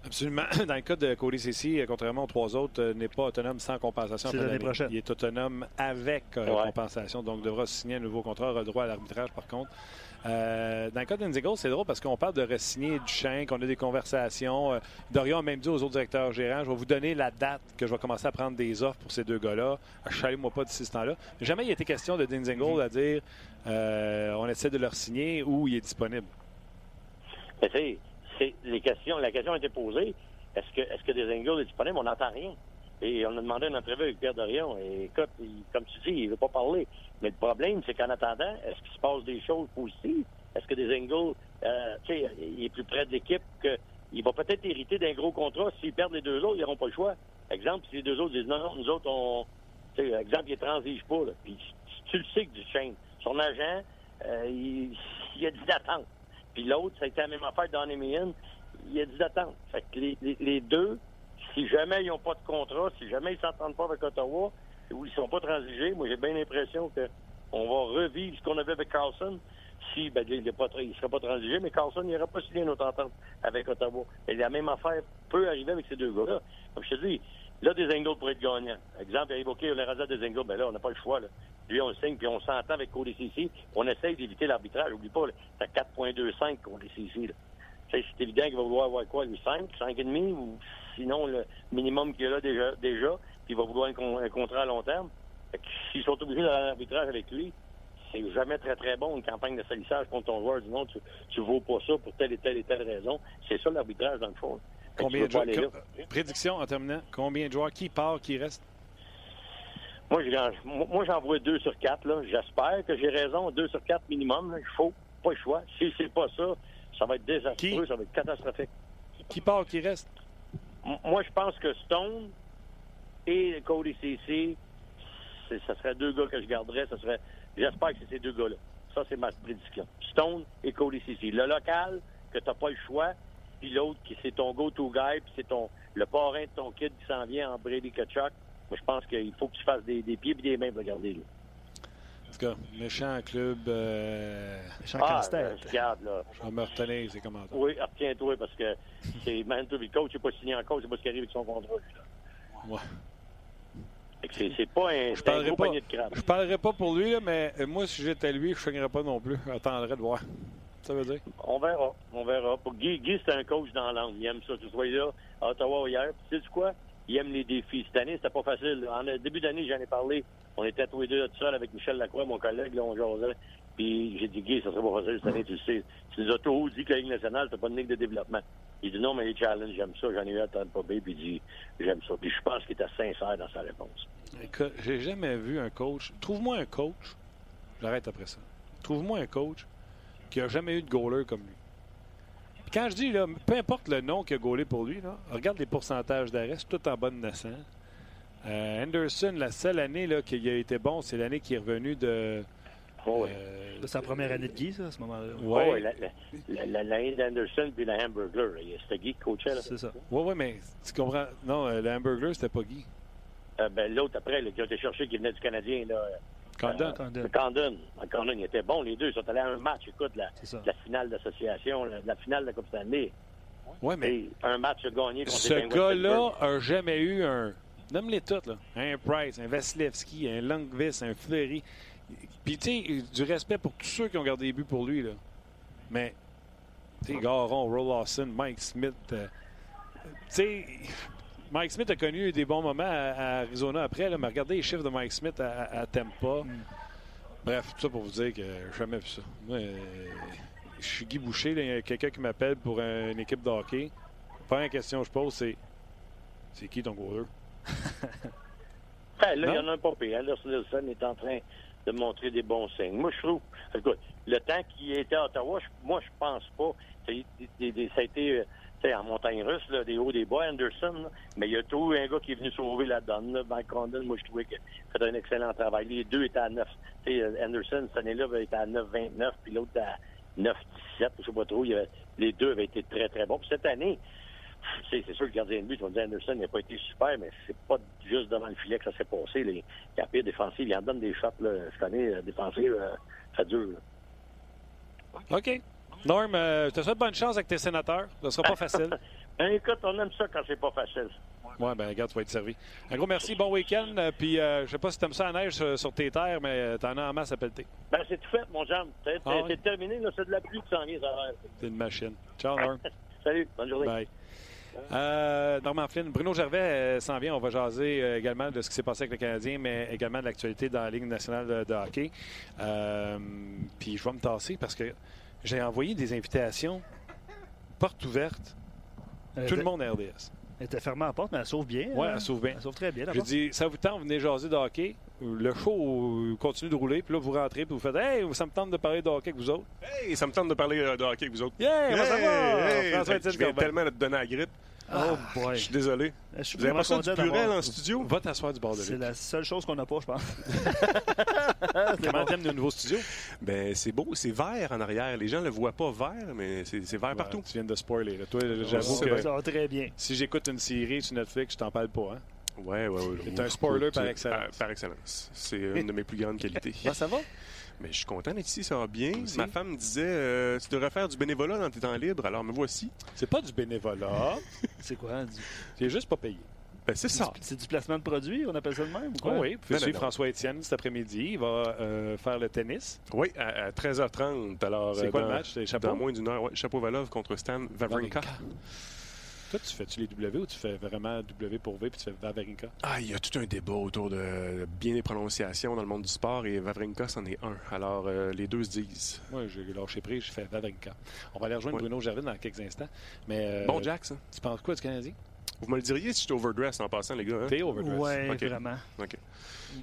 Absolument. Dans le cas de Cody Ceci, contrairement aux trois autres, euh, n'est pas autonome sans compensation. l'année prochaine. Il est autonome avec euh, compensation, donc devra signer un nouveau contrat, aura droit à l'arbitrage par contre. Euh, dans le cas d'Indigo, c'est drôle parce qu'on parle de re-signer chien, qu'on a des conversations. Dorian a même dit aux autres directeurs gérants je vais vous donner la date que je vais commencer à prendre des offres pour ces deux gars-là. Chalez-moi pas d'ici ce temps-là. Jamais il a été question de Dinzingle à dire on essaie de leur signer ou il est disponible. Mais les questions, la question a été posée. Est-ce que, est-ce que est disponibles? On n'entend rien. Et on a demandé une entrevue avec Pierre Dorion. Et écoute, comme tu dis, il veut pas parler. Mais le problème, c'est qu'en attendant, est-ce qu'il se passe des choses positives? Est-ce que des Engels, euh, tu sais, il est plus près de l'équipe que. Il va peut-être hériter d'un gros contrat. S'ils perdent les deux autres, ils n'auront pas le choix. Exemple, si les deux autres disent non, non, nous autres, on. Tu sais, exemple, ils transigent pas. Là. Puis tu le sais que du chaîne. Son agent, euh, il, il a dit d'attendre. Puis l'autre, ça a été la même affaire dans Meehan. Il a dit d'attendre. Fait que les, les, les deux, si jamais ils n'ont pas de contrat, si jamais ils s'entendent pas avec Ottawa, ou ils sont pas transigés, moi j'ai bien l'impression qu'on va revivre ce qu'on avait avec Carlson. Si, ben, il ne serait pas transigé, mais Carlson n'ira pas signer notre entente avec Ottawa. Et la même affaire peut arriver avec ces deux gars-là. Comme je te dis, là, des Engels pourraient être gagnants. Exemple, il évoqué le Raza des Engels, ben là, on n'a pas le choix. Là. Lui, on signe, puis on s'entend avec CC. On essaye d'éviter l'arbitrage. N'oublie pas, c'est 4.25 CC. C'est évident qu'il va vouloir avoir quoi, lui, 5, 5,5, ou sinon le minimum qu'il a là déjà, déjà puis il va vouloir un, contrat à long terme. S'ils sont obligés d'aller à l'arbitrage avec lui, c'est jamais très, très bon, une campagne de salissage contre ton joueur. Du monde, tu, tu vaux pas ça pour telle et telle et telle raison. C'est ça l'arbitrage, dans le fond. Combien de joueurs, prédiction en terminant, combien de joueurs qui part, qui reste? Moi, moi j'en vois deux sur quatre. J'espère que j'ai raison. Deux sur quatre minimum. Il faut pas le choix. Si c'est pas ça, ça va être désastreux, ça va être catastrophique. Qui part, qui reste? moi, je pense que Stone et Cody CC, ça serait deux gars que je garderais. Ça serait, j'espère que c'est ces deux gars-là. Ça, c'est ma prédiction. Stone et Cody CC. Le local, que tu n'as pas le choix, puis l'autre, qui c'est ton go-to guy, puis c'est ton le parrain de ton kid qui s'en vient en Brady Kachuk. Moi, je pense qu'il faut que tu fasses des, pieds et des mains pour le garder. Là. En tout cas, méchant club. Euh... Méchant ah, euh, regarde, là. Je vais me retenir ces commentaires. Oui, retiens-toi parce que c'est Manitoba, le coach n'est pas signé encore, c'est pas ce qui arrive avec son contrat. Là. Ouais. C'est pas un, je parlerai pas, de crabe. Je parlerai pas pour lui, là, mais moi, si j'étais lui, je ne pas non plus. J'attendrais de voir. Ça veut dire? On verra. On verra. Pour Guy, Guy c'est un coach dans l'âme. Il aime ça. Tu vois là, à Ottawa hier. Puis, tu sais quoi? Il aime les défis. Cette année, c'était pas facile. En début d'année, j'en ai parlé. On était tous les deux tout seuls avec Michel Lacroix, mon collègue, là, on. Puis j'ai dit, Guy, ça serait pas facile cette année, tu le sais. Tu nous as toujours dit que la Ligue nationale, c'est pas une ligue de développement. Il dit non, mais les challenges, j'aime ça. J'en ai eu à Tampa Bay, puis il dit, j'aime ça. Puis je pense qu'il était sincère dans sa réponse. Écoute, j'ai jamais vu un coach. Trouve-moi un coach. J'arrête après ça. Trouve-moi un coach qui a jamais eu de goaler comme lui. Quand je dis, là, peu importe le nom qu'il a gaulé pour lui, là, regarde les pourcentages d'arrêt, c'est tout en bonne naissance. Euh, Anderson, la seule année là, qu'il a été bon, c'est l'année qui est revenu de. Oh, euh, de sa première année de Guy, ça, à ce moment-là. Oui, l'année d'Anderson puis la Hamburglar. C'était Guy qui coachait. C'est ça. Oui, oui, mais tu comprends. Non, euh, le Hamburglar, c'était pas Guy. Euh, ben, L'autre, après, là, qui a été cherché, qui venait du Canadien. Là, Condon. Euh, Condon. Condon. il était bon, les deux. Ils sont allés à un match, écoute, la, la finale d'association, la, la, finale de la Coupe Stanley. Oui, mais. un match gagné contre Ce gars-là a jamais eu un. Nomme-les toutes, là. Un Price, un Vasilevski, un Longvis, un Fleury. Puis, tu sais, du respect pour tous ceux qui ont gardé des buts pour lui, là. Mais, tu sais, Garon, Roll Lawson, Mike Smith. Euh, tu sais, Mike Smith a connu des bons moments à, Arizona après, là, mais regardez les chiffres de Mike Smith à, Tampa. Mm. Bref, tout ça pour vous dire que j'ai jamais vu ça. Moi, euh, je suis Guy Boucher, il y a quelqu'un qui m'appelle pour une équipe de hockey. La première question que je pose, c'est c'est qui ton goaler? là, il y en a un pas pire. Anders Nielsen est en train de montrer des bons signes. Moi, je trouve, écoute, le temps qu'il était à Ottawa, moi, je pense pas. Ça a été, en montagne russe, là, des hauts, des bas, Anderson, mais il y a tout un gars qui est venu sauver la donne. Mike Condon, moi, je trouvais qu'il fait un excellent travail. Les deux étaient à 9. Anderson, cette année-là, était à 9,29, puis l'autre à 9,17, je sais pas trop. les deux avaient été très, très bons. Puis cette année, c'est sûr que le gardien de but, on dit Anderson n'a pas été super, mais c'est pas juste devant le filet que ça s'est passé. Les, les pire défensif, il en donne des shots cette année, euh, défensif, euh, ça dure. OK. Norm, euh, je te souhaite bonne chance avec tes sénateurs. Ce sera pas facile. ben, écoute, on aime ça quand c'est pas facile. Oui, ben regarde, tu vas être servi. Un gros merci, bon week-end. Puis euh, je sais pas si tu aimes ça à neige sur, tes terres, mais t'en as en masse à pelleter. Ben c'est tout fait, mon jambe. C'est ah terminé, là, c'est de la pluie qui s'en vient, ça C'est une machine. Ciao, Norm. Salut, bonne journée. Bye. Euh, Norman Flynn, Bruno Gervais euh, s'en vient. On va jaser euh, également de ce qui s'est passé avec le Canadien, mais également de l'actualité dans la Ligue nationale de, hockey. puis je vais me tasser parce que j'ai envoyé des invitations portes ouvertes. Tout le monde à RDS. Elle était fermée à la porte, mais elle sauve bien. Ouais, hein? elle sauve bien. Elle sauve très bien. porte. dit, ça vous tente, venez jaser de hockey? Le show continue de rouler, puis là, vous rentrez, puis vous faites Hey, ça me tente de parler de hockey avec vous autres. Hey, ça me tente de parler euh, de hockey avec vous autres. Yeah, comment ça va? Hey, je viens tellement de te donner la grippe. Oh Je boy. suis désolé. Je suis Vous avez pas ça du purel en studio? Va t'asseoir du bord de C'est la seule chose qu'on n'a pas, je pense. Comment t'aimes le nouveau studio? Ben, c'est beau, c'est vert en arrière. Les gens le voient pas vert, mais c'est vert partout. Tu viens de spoiler. là. Toi, j'avoue que. Ça va très bien. si j'écoute une série sur Netflix, je t'en parle pas. Hein? Ouais, ouais, ouais. C'est un spoiler par excellence. Par, excellence. C'est une de mes plus grandes qualités. Comment ça va? Mais je suis content d'être ici, ça va bien. Aussi. Ma femme me disait, euh, tu devrais faire du bénévolat dans tes temps libres, alors me voici. C'est pas du bénévolat. C'est quoi? Du- T'es juste pas payé. Ben, c'est ça. C'est du placement de produit, on appelle ça de même? Ou quoi? Oh oui, vous pouvez Non, non, suivre non. François-Étienne cet après-midi. Il va euh, faire le tennis. Oui, à, à 13h30. Alors, C'est euh, quoi dans- le match? C'est? Dans moins d'une heure, ouais. Chapeau Valov contre Stan Wawrinka. Toi, tu fais-tu les W ou tu fais vraiment W pour V puis tu fais Vaverinka? Ah, il y a tout un débat autour de bien des prononciations dans le monde du sport et Wawrinka, c'en est un. Alors, euh, les deux se disent. Moi, j'ai lâché prise, je fais Vaverinka. On va aller rejoindre Ouais. Bruno Gervais dans quelques instants. Mais euh, Bon, Jack, ça. tu penses quoi du Canadien? Vous me le diriez si j'étais overdress en passant, les gars. hein? T'es overdress. Ouais, Ok. vraiment.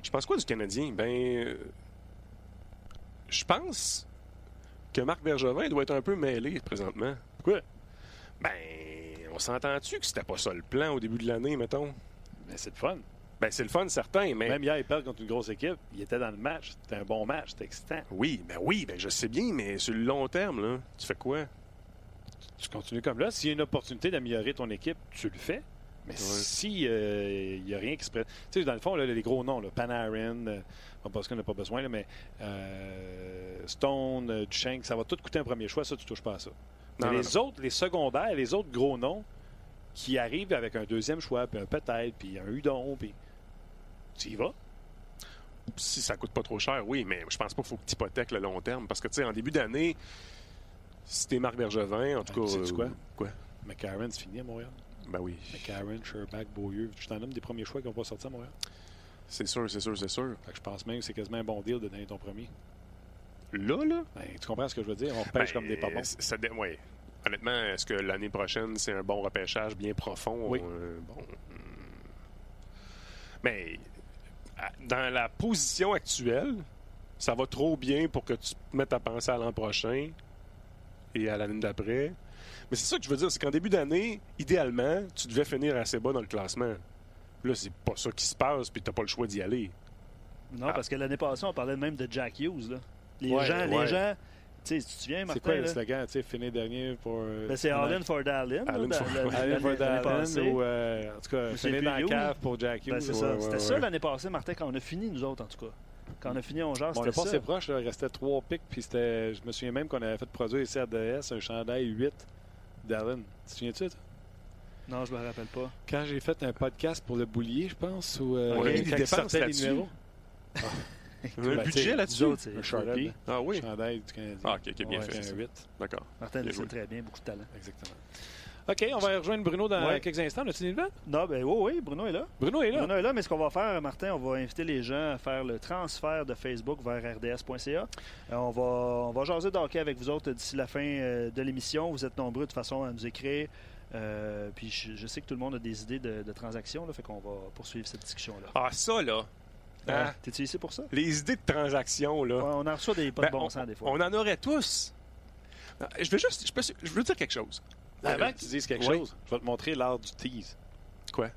Je pense quoi du Canadien? Ben, euh, je pense que Marc Bergevin doit être un peu mêlé présentement. Pourquoi? Ben, on s'entend-tu que c'était pas ça le plan au début de l'année, mettons? Mais c'est le fun. Ben, c'est le fun, certain, mais... Même hier, il perd contre une grosse équipe. Il était dans le match. C'était un bon match. C'était excitant. Oui, ben oui, ben je sais bien, mais sur le long terme, là, tu fais quoi? Tu continues comme là. S'il y a une opportunité d'améliorer ton équipe, tu le fais. Mais si euh, il n'y a rien qui se prête. Tu sais, dans le fond, là, les gros noms, là, Panarin, euh, qu'on n'a pas besoin, là, mais euh, Stone, euh, Duchenk, ça va tout coûter un premier choix, ça, tu touches pas à ça. Mais Non, non, les autres, les secondaires, les autres gros noms qui arrivent avec un deuxième choix, puis un peut-être, puis un Udon, puis tu y vas? Si ça coûte pas trop cher, oui, mais je pense pas qu'il faut que tu hypothèques le long terme. Parce que, tu sais, en début d'année, si t'es Marc Bergevin, en tout Ben, cas... sais-tu quoi? Quoi? McCarron, c'est fini à Montréal. Ben oui. McCarron, Sherback, Beaulieu, je t'en nomme des premiers choix qui vont pas sortir à Montréal. C'est sûr, c'est sûr, c'est sûr. Fait que je pense même que c'est quasiment un bon deal de donner ton premier. Là, là... Ben, tu comprends ce que je veux dire? On repêche Ben, comme des pas bons. c- ça ouais. Honnêtement, est-ce que l'année prochaine, c'est un bon repêchage bien profond? Oui. Euh, bon. hmm. Mais dans la position actuelle, ça va trop bien pour que tu te mettes à penser à l'an prochain et à l'année d'après. Mais c'est ça que je veux dire, c'est qu'en début d'année, idéalement, tu devais finir assez bas dans le classement. Là, c'est pas ça qui se passe, puis t'as pas le choix d'y aller. Non, Ah. parce que l'année passée, on parlait même de Jack Hughes. Là. Les Ouais, gens, ouais. les gens, tu sais, si tu te souviens, Martin, C'est quoi le slogan? Tu sais, finir dernier pour. euh, ben, c'est Allen for Dallin. Allen for- for passée. ou. euh, en tout cas, finir dans la cave pour Jack Hughes. Ben, c'est Ouais, ça. ouais, C'était ouais, ça ouais. l'année passée, Martin, quand on a fini, nous autres, en tout cas. Quand on a fini, on genre, Bon, on est ça. passé proche, là, il restait trois pics, puis c'était. Je me souviens même qu'on avait fait produire ici à DS un chandail 8 d'Allen. Tu te souviens-tu, ça? Non, je me rappelle pas. Quand j'ai fait un podcast pour le boulier, je pense, ou. euh, On a mis des dépenses là-dessus. Un Ben, budget là-dessus? Un Sharpie. Ah oui? Chandail du Canadien. Ah, ok, bien Ouais, fait. un ça. 8. D'accord. Martin le sait très bien, beaucoup de talent. Exactement. OK, on va rejoindre Bruno dans Ouais. quelques instants. As-tu une nouvelle? Non, ben oui, oui, Bruno est là. Bruno est là. Bruno est là, mais ce qu'on va faire, Martin, on va inviter les gens à faire le transfert de Facebook vers rds.ca. Euh, on, va, on va jaser de hockey avec vous autres d'ici la fin euh, de l'émission. Vous êtes nombreux de toute façon à nous écrire. Euh, puis je, je sais que tout le monde a des idées de, de transactions, là, fait qu'on va poursuivre cette discussion-là. Ah, ça, là. Euh, Hein? T'es-tu ici pour ça? Les idées de transactions, là. Ouais, on en reçoit des pas Ben, de bon on, sens des fois. on en aurait tous. Ah, Je veux juste. Je, peux- je veux dire quelque chose. Avant que tu dises quelque Oui. chose, je vais te montrer l'art du tease. Quoi?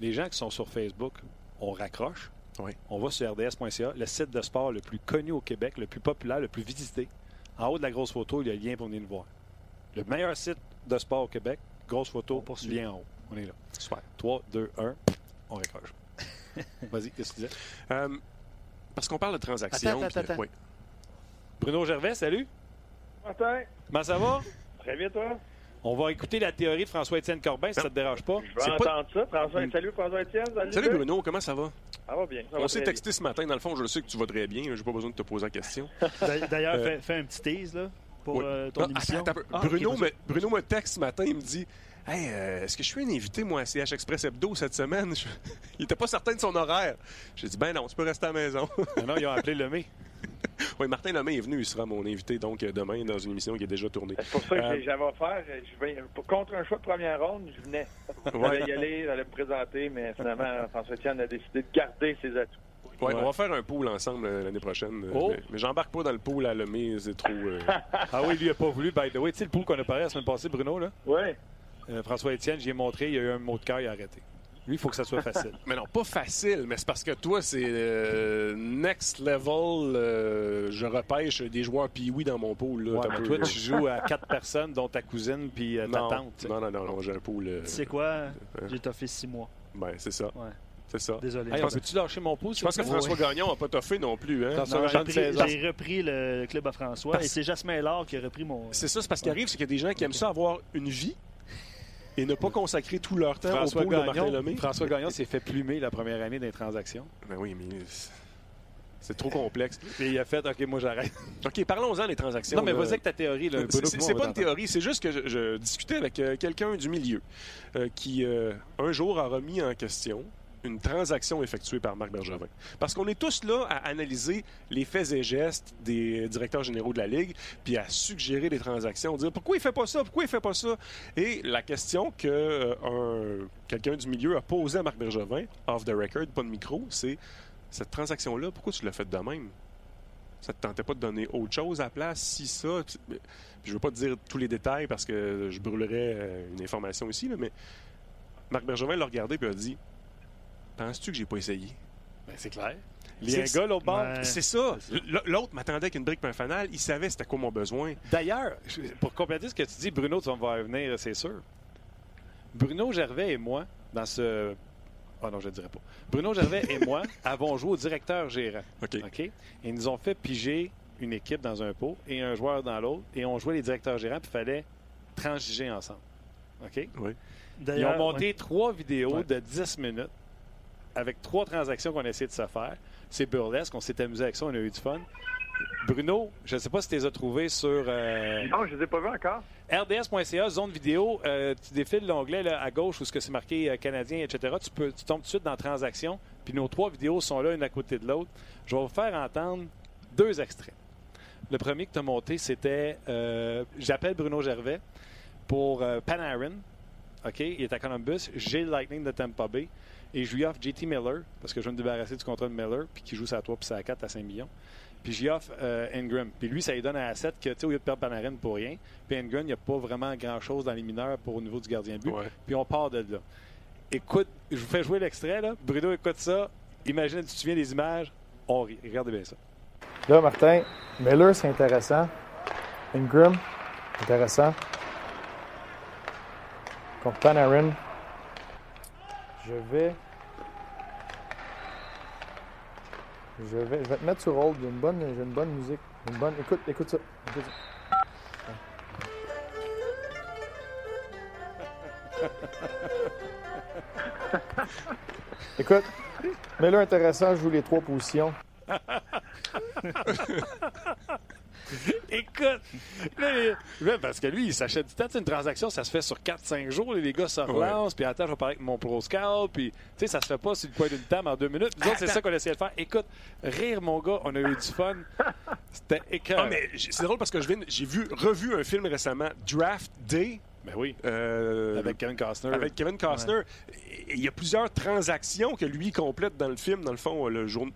Les gens qui sont sur Facebook, on raccroche. Oui. On va sur rds.ca, le site de sport le plus connu au Québec, le plus populaire, le plus visité. En haut de la grosse photo, il y a le lien pour venir nous voir. Le meilleur site de sport au Québec, grosse photo, On poursuit. lien en haut. On est là. Super. 3, 2, 1, on raccroche. Vas-y, qu'est-ce que tu disais? Euh, parce qu'on parle de transactions. Attends, attends, puis de- attends. oui. Bruno Gervais, salut. Martin, Comment ça va? très bien, toi? On va écouter la théorie de François-Étienne Corbin, si ça te dérange pas. Je vais pas- entendre ça. François, salut François-Étienne. Salut, Salut. Bruno, comment ça va? Ça va bien. Ça On s'est texté ce matin. Dans le fond, je sais que tu vas très bien. J'ai pas besoin de te poser la question. D'a- D'ailleurs, Euh, fais, fais un petit tease là, pour Oui. euh, ton Ah, émission. attends. Ah, Bruno, me, Bruno me texte ce matin. Il me dit Hey, euh, est-ce que je suis un invité, moi, à CH Express Hebdo cette semaine? Je- Il était pas certain de son horaire. J'ai dit Ben non, tu peux rester à la maison. Ah non, ils ont appelé Lemay. oui, Martin Lemay est venu, il sera mon invité donc euh, demain dans une émission qui est déjà tournée. C'est pour ça que Euh, j'ai- j'avais offert. Je vais, contre un choix de première ronde, je venais. Ouais. J'allais y aller, j'allais me présenter, mais finalement, François Etienne a décidé de garder ses atouts. Ouais, Ouais. On va faire un pool ensemble euh, l'année prochaine. Oh. Mais, mais j'embarque pas dans le pool à Lemay, c'est trop. euh, Ah oui, lui, a pas voulu. By the way, tu sais, le pool qu'on a parlé la semaine passée, Bruno, là, Oui. Euh, François-Étienne, j'y ai montré, il y a eu un mot de cœur, il a arrêté. Lui, il faut que ça soit facile. Mais non, pas facile, mais c'est parce que toi, c'est euh, next level. euh, je repêche des joueurs pee dans mon pool. Là, Ouais, T'as mais peu- toi, tu joues à quatre personnes, dont ta cousine puis euh, ta non, tante. non, non, non, non, j'ai un pool. euh, Tu sais quoi? J'ai toffé six mois. ben, c'est ça. Ouais. C'est ça. Désolé. Hey, on peut-tu lâcher mon pouce? Je pense que Oui, François oui. Gagnon n'a pas toffé non plus. Hein? François j'ai, repris le club à François Parce- et c'est Jasmin Lard qui a repris mon. C'est ça, c'est parce qu'il arrive, c'est qu'il y a des gens qui aiment ça avoir une vie et ne pas consacrer tout leur temps François au de Martin Gagnon, Lemay. François Gagnon s'est fait plumer la première année des transactions. Ben oui, mais c'est- trop complexe. Et il a fait, OK, moi j'arrête. OK, parlons-en des transactions. Non, mais vas-y avec ta théorie. Là, C'est- pas une théorie, c'est juste que je, je discutais avec euh, quelqu'un du milieu euh, qui, euh, un jour, a remis en question une transaction effectuée par Marc Bergevin. Parce qu'on est tous là à analyser les faits et gestes des directeurs généraux de la Ligue, puis à suggérer des transactions, dire pourquoi il fait pas ça, pourquoi il fait pas ça. Et la question que euh, un- quelqu'un du milieu a posée à Marc Bergevin, off the record, pas de micro, c'est cette transaction-là, pourquoi tu l'as faite de même? Ça te tentait pas de donner autre chose à la place, si ça. je veux pas te dire tous les détails parce que je brûlerais euh, une information ici, mais Marc Bergevin l'a regardé et a dit Penses-tu que j'ai pas essayé? Ben, c'est clair. Il y C'est- a un gars l'autre bord. C'est ça. L'autre m'attendait avec une brique et un fanal. Il savait c'était quoi mon besoin. D'ailleurs, pour compléter ce que tu dis, Bruno, tu vas me voir venir, c'est sûr. Bruno Gervais et moi, dans ce. Ah non, je ne dirais pas. Bruno Gervais et moi avons joué au directeur gérant. OK. OK? Ils nous ont fait piger une équipe dans un pot et un joueur dans l'autre. Et on jouait les directeurs gérants, puis il fallait transiger ensemble. OK? Ils ont monté trois vidéos Ouais. de 10 minutes avec trois transactions qu'on a essayé de se faire. C'est burlesque, on s'est amusé avec ça, on a eu du fun. Bruno, je ne sais pas si tu les as trouvés sur euh, Non, je ne les ai pas vus encore. rds.ca, zone vidéo. euh, tu défiles l'onglet à gauche où c'est marqué euh, canadien, etc. Tu, peux, tu tombes tout de suite dans transactions. Puis nos trois vidéos sont là, une à côté de l'autre. Je vais vous faire entendre deux extraits. Le premier que tu as monté, c'était J'appelle Bruno Gervais pour Panarin. OK? Il est à Columbus. J'ai le Lightning de Tampa Bay. Et je lui offre JT Miller, parce que je veux me débarrasser du contrat de Miller, puis qui joue sa 3 puis sa 4 à 5 millions. Puis j'y offre euh, Ingram. Puis lui, ça lui donne un asset que, tu sais, au lieu de perdre Panarin pour rien, puis Ingram, il n'y a pas vraiment grand-chose dans les mineurs pour au niveau du gardien de but. Ouais. Puis on part de là. Écoute, je vous fais jouer l'extrait, là. Bruno, écoute ça. Imagine, tu te souviens des images. On rit. Regardez bien ça. Là, Martin, Miller, c'est intéressant. Ingram, intéressant. Contre Panarin, je vais. Je vais, je vais te mettre sur hold. J'ai une bonne, j'ai une bonne musique. Une bonne. Écoute, écoute ça. Écoute ça. Écoute, Miller intéressant, je joue les trois positions. Écoute! Là, les- là, parce que lui, il s'achète du temps. Tu sais, Une transaction, ça se fait sur 4-5 jours. Les gars se relancent. Puis attends, je vais parler avec mon pro scout. Puis, tu sais, ça se fait pas sur le point d'une table en deux minutes. Nous autres, c'est ça qu'on essayait de faire. Écoute, rire, mon gars, on a eu du fun. C'était écœurant. Ah, mais c'est drôle parce que j'ai vu, revu un film récemment, Draft Day. Ben oui. euh, Avec Kevin Costner. avec Kevin Costner. Il y a plusieurs transactions que lui complète dans le film, dans le fond, le jour,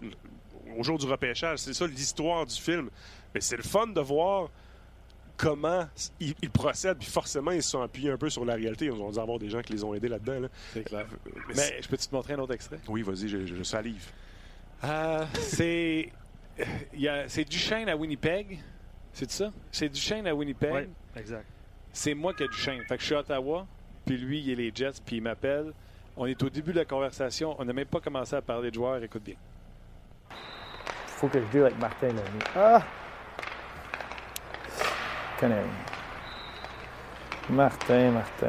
au jour du repêchage. C'est ça l'histoire du film. Mais c'est le fun de voir comment ils, ils procèdent, puis forcément, ils se sont appuyés un peu sur la réalité. Ils ont dû avoir des gens qui les ont aidés là-dedans. là. C'est clair. Mais je peux-tu te montrer un autre extrait? Oui, vas-y, je, je salive. Euh, c'est. il y a- C'est Duchesne à Winnipeg. C'est ça? C'est Duchesne à Winnipeg. Ouais, exact. C'est moi qui ai Duchesne. Fait que je suis à Ottawa, puis lui, il est les Jets, puis il m'appelle. On est au début de la conversation. On n'a même pas commencé à parler de joueurs. Écoute bien. faut que je deal avec Martin Lemay. Ah! Martin, Martin.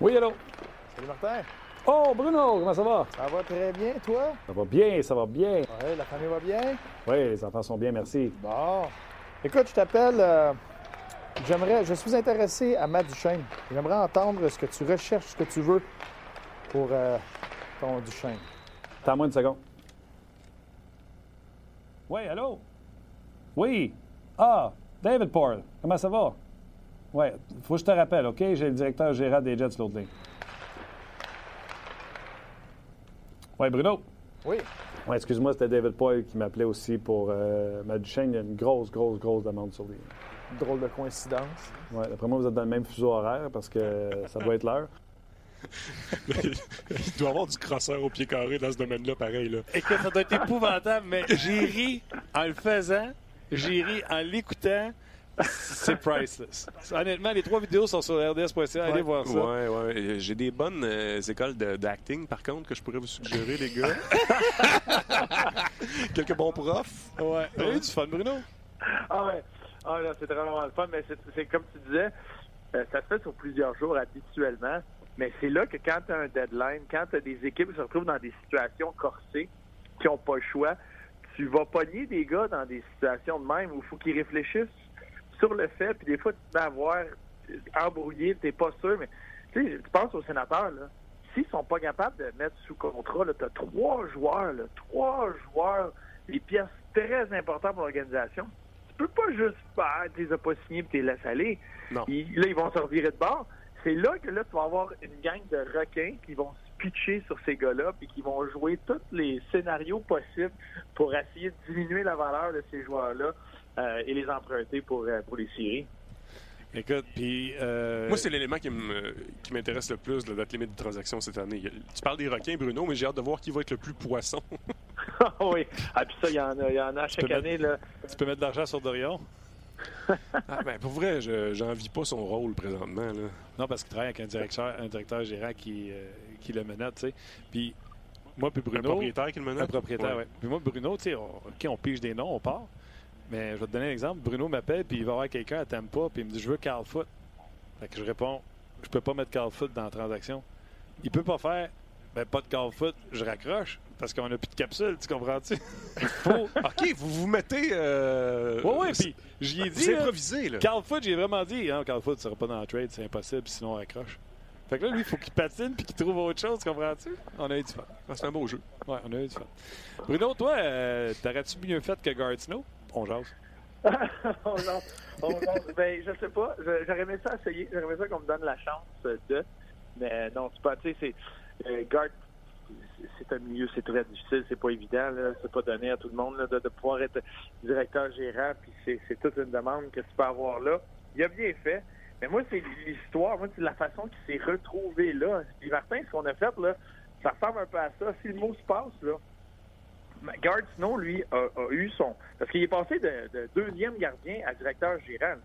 Oui, allô? Salut Martin. Oh, Bruno, comment ça va? Ça va très bien, toi? Ça va bien, ça va bien. Ouais, la famille va bien? Oui, les enfants sont bien, merci. Bon. Écoute, je t'appelle. euh, J'aimerais. Je suis intéressé à Matt Duchesne. J'aimerais entendre ce que tu recherches, ce que tu veux pour euh, ton Duchesne. Attends-moi une seconde. Oui, allô? Oui. Ah, David Paul. Comment ça va? Oui, faut que je te rappelle, OK? J'ai le directeur général des Jets l'autre ligne. Oui, Bruno? Oui. Oui, excuse-moi, c'était David Paul qui m'appelait aussi pour euh, ma Duchesne. Il y a une grosse, grosse, grosse demande sur lui. Drôle de coïncidence. Oui, d'après moi, vous êtes dans le même fuseau horaire parce que ça doit être l'heure. Il doit y avoir du crosseur au pied carré dans ce domaine-là, pareil. Là. Écoute, ça doit être épouvantable, mais j'ai ri en le faisant, j'ai ri en l'écoutant. C'est priceless. Honnêtement, les trois vidéos sont sur rds.ca. Allez voir ça. Ouais, ouais. J'ai des bonnes euh, écoles de- d'acting, par contre, que je pourrais vous suggérer, les gars. Quelques bons profs. Ouais. Eu du fun, Bruno? Ah ouais. Ah là, c'est vraiment le fun, mais c'est- c'est comme tu disais, euh, ça se fait sur plusieurs jours habituellement. Mais c'est là que quand tu as un deadline, quand tu as des équipes qui se retrouvent dans des situations corsées, qui n'ont pas le choix, tu vas pogner des gars dans des situations de même où il faut qu'ils réfléchissent sur le fait, puis des fois, tu te mets à voir euh, embrouillé, tu n'es pas sûr, mais tu sais, tu penses aux sénateurs, là. S'ils sont pas capables de mettre sous contrat, tu as trois joueurs, là, trois joueurs, des pièces très importantes pour l'organisation. Tu peux pas juste faire, tu les as pas signés et tu les laisses aller. Non. Ils- là, ils vont se revirer de bord. C'est là que là, tu vas avoir une gang de requins qui vont se pitcher sur ces gars-là puis qui vont jouer tous les scénarios possibles pour essayer de diminuer la valeur de ces joueurs-là euh, et les emprunter pour, euh, pour les séries. Écoute, puis. euh, Moi, c'est l'élément qui me- qui m'intéresse le plus de la date limite de transaction cette année. Tu parles des requins, Bruno, mais j'ai hâte de voir qui va être le plus poisson. Ah oui. Ah, puis ça, il y en a, y en a chaque année. Là. Tu peux mettre de l'argent sur Dorion? Ah, ben, pour vrai, je j'envie pas son rôle présentement. Là. Non, parce qu'il travaille avec un directeur, un directeur gérant qui, euh, qui le menotte, tu sais. Puis, moi, puis Un Bruno. propriétaire qui le Un menotte? propriétaire, Ouais. Puis moi, Bruno, tu sais, on, on pige des noms, on part. Mais je vais te donner un exemple. Bruno m'appelle, puis il va avoir quelqu'un à Tampa, puis il me dit Je veux Carl Foot. Fait que je réponds Je peux pas mettre Carl Foot dans la transaction. Il peut pas faire Ben, pas de Carl Foot, je raccroche, parce qu'on a plus de capsule, tu comprends-tu? Faut. OK, vous vous mettez. Euh... Ouais, ouais, puis j'y ai dit. C'est improvisé, là. Carl Foot, j'ai vraiment dit, hein, Carl Foot ne sera pas dans le trade, c'est impossible, sinon on raccroche. Fait que là, lui, il faut qu'il patine puis qu'il trouve autre chose, comprends-tu? On a eu du fun. Ah, c'est un beau jeu. Ouais, on a eu du fun. Bruno, toi, euh, t'aurais-tu mieux fait que Gardino? On jase. oh non. Oh non. Ben, je sais pas. J'aurais aimé ça essayer. J'aurais aimé ça qu'on me donne la chance de. Mais non, c'est pas. Tu sais, c'est. euh, Gard, c'est- un milieu, c'est très difficile. C'est pas évident. C'est pas donné à tout le monde de, pouvoir être directeur gérant. Puis c'est toute une demande que tu peux avoir là. Il a bien fait. Mais moi, c'est l'histoire. Moi, c'est la façon qu'il s'est retrouvé là. Puis Martin, ce qu'on a fait, là, ça ressemble un peu à ça. Si le mot se passe, là, Gard, sinon, lui, a, eu son. Parce qu'il est passé de, de deuxième gardien à directeur gérant.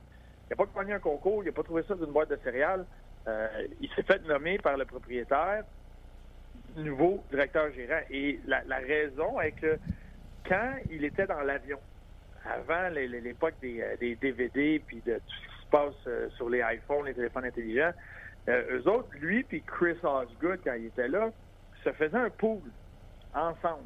Il n'a pas gagné un concours, il n'a pas trouvé ça d'une boîte de céréales. Euh, il s'est fait nommer par le propriétaire nouveau directeur gérant. Et la, raison est que quand il était dans l'avion, avant l'époque des, euh, DVD puis de tout ce qui se passe euh, sur les iPhones, les téléphones intelligents, euh, eux autres, lui puis Chris Osgood, quand il était là, se faisaient un pool ensemble.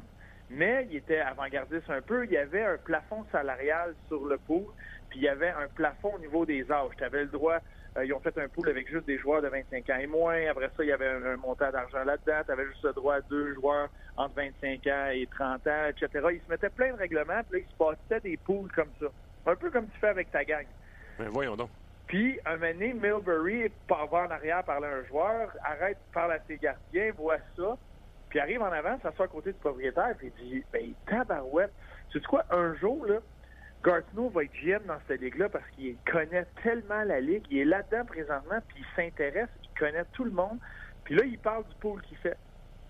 Mais il était avant-gardiste un peu. Il y avait un plafond salarial sur le pool, puis il y avait un plafond au niveau des âges. Tu avais le droit, euh, ils ont fait un pool avec juste des joueurs de 25 ans et moins. Après ça, il y avait un, un montant d'argent là-dedans. Tu avais juste le droit à deux joueurs entre 25 ans et 30 ans, etc. Ils se mettaient plein de règlements, puis là, ils se passaient des pools comme ça. Un peu comme tu fais avec ta gang. Ben, voyons donc. Puis, un moment donné, Milbury va en arrière à un joueur, arrête, parle à ses gardiens, voit ça, puis arrive en avant, s'assoit à côté du propriétaire, puis il dit Ben, tabarouette, tu sais quoi, un jour, là, Gartino va être GM dans cette ligue-là parce qu'il connaît tellement la ligue, il est là-dedans présentement, puis il s'intéresse, il connaît tout le monde, puis là, il parle du pôle qu'il fait.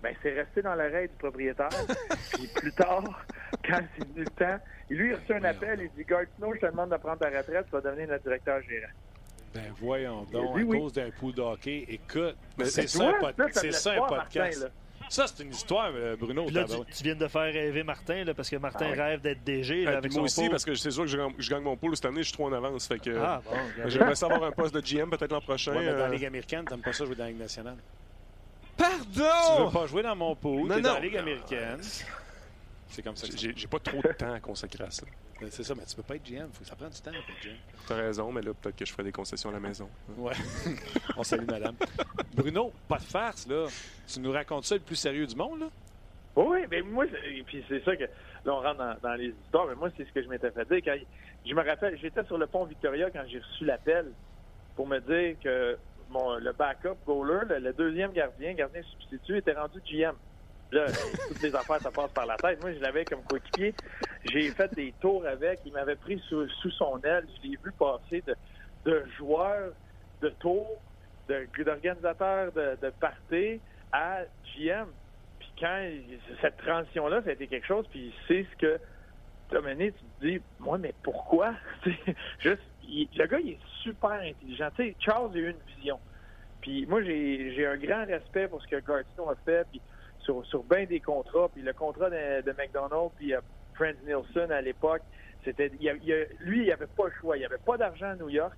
Ben, c'est resté dans l'oreille du propriétaire. puis plus tard, quand c'est venu le temps, lui, il a reçu un appel, il dit Gartino, je te demande de prendre ta retraite, tu vas devenir notre directeur gérant. Ben voyons donc, à oui. cause d'un pool de hockey. Écoute, Mais c'est ça, pod- ça, un podcast. Ça, c'est une histoire, euh, Bruno. Là, tu, tu viens de faire rêver Martin, là, parce que Martin Ah rêve d'être DG là, Ah, avec son moi aussi, pool. parce que c'est sûr que je gagne, je gagne mon pool cette année, je suis trop en avance. Fait que, Ah, bon, regarde. J'aimerais savoir un poste de GM peut-être l'an prochain. Ouais, mais dans la euh, Ligue américaine, t'aimes pas ça jouer dans la Ligue nationale. Tu Pardon! veux pas jouer dans mon pool, Non, t'es dans la non. Ligue américaine. C'est comme ça. J'ai j'ai pas trop de temps à consacrer à ça. Ben, C'est ça, mais tu peux pas être GM. Faut que ça prenne du temps pour être GM. T'as raison, mais là, peut-être que je ferai des concessions à la maison. Ouais. On salue madame. Bruno, pas de farce, là. Tu nous racontes ça le plus sérieux du monde, là? Oui, mais moi, c'est- et puis c'est ça que là, on rentre dans, dans les histoires, mais moi, c'est ce que je m'étais fait dire. Quand, je me rappelle, j'étais sur le pont Victoria quand j'ai reçu l'appel pour me dire que mon, le backup goaler, le, le deuxième gardien, gardien substitut, était rendu GM. Là, toutes les affaires, ça passe par la tête. Moi, je l'avais comme coéquipier. J'ai fait des tours avec. Il m'avait pris sous, sous son aile. Je l'ai vu passer de, de joueur de tour, de- d'organisateur de, de party à GM. Puis quand cette transition-là, ça a été quelque chose, puis c'est ce que tu as mené, tu te dis, moi, mais pourquoi? Juste, le gars, il est super intelligent. Charles a eu une vision. Puis moi, j'ai j'ai un grand respect pour ce que Gartino a fait, puis sur, sur bien des contrats. Puis le contrat de, McDonald's, puis euh, Nielsen à l'époque, c'était il lui, il avait pas le choix. Il n'y avait pas d'argent à New York.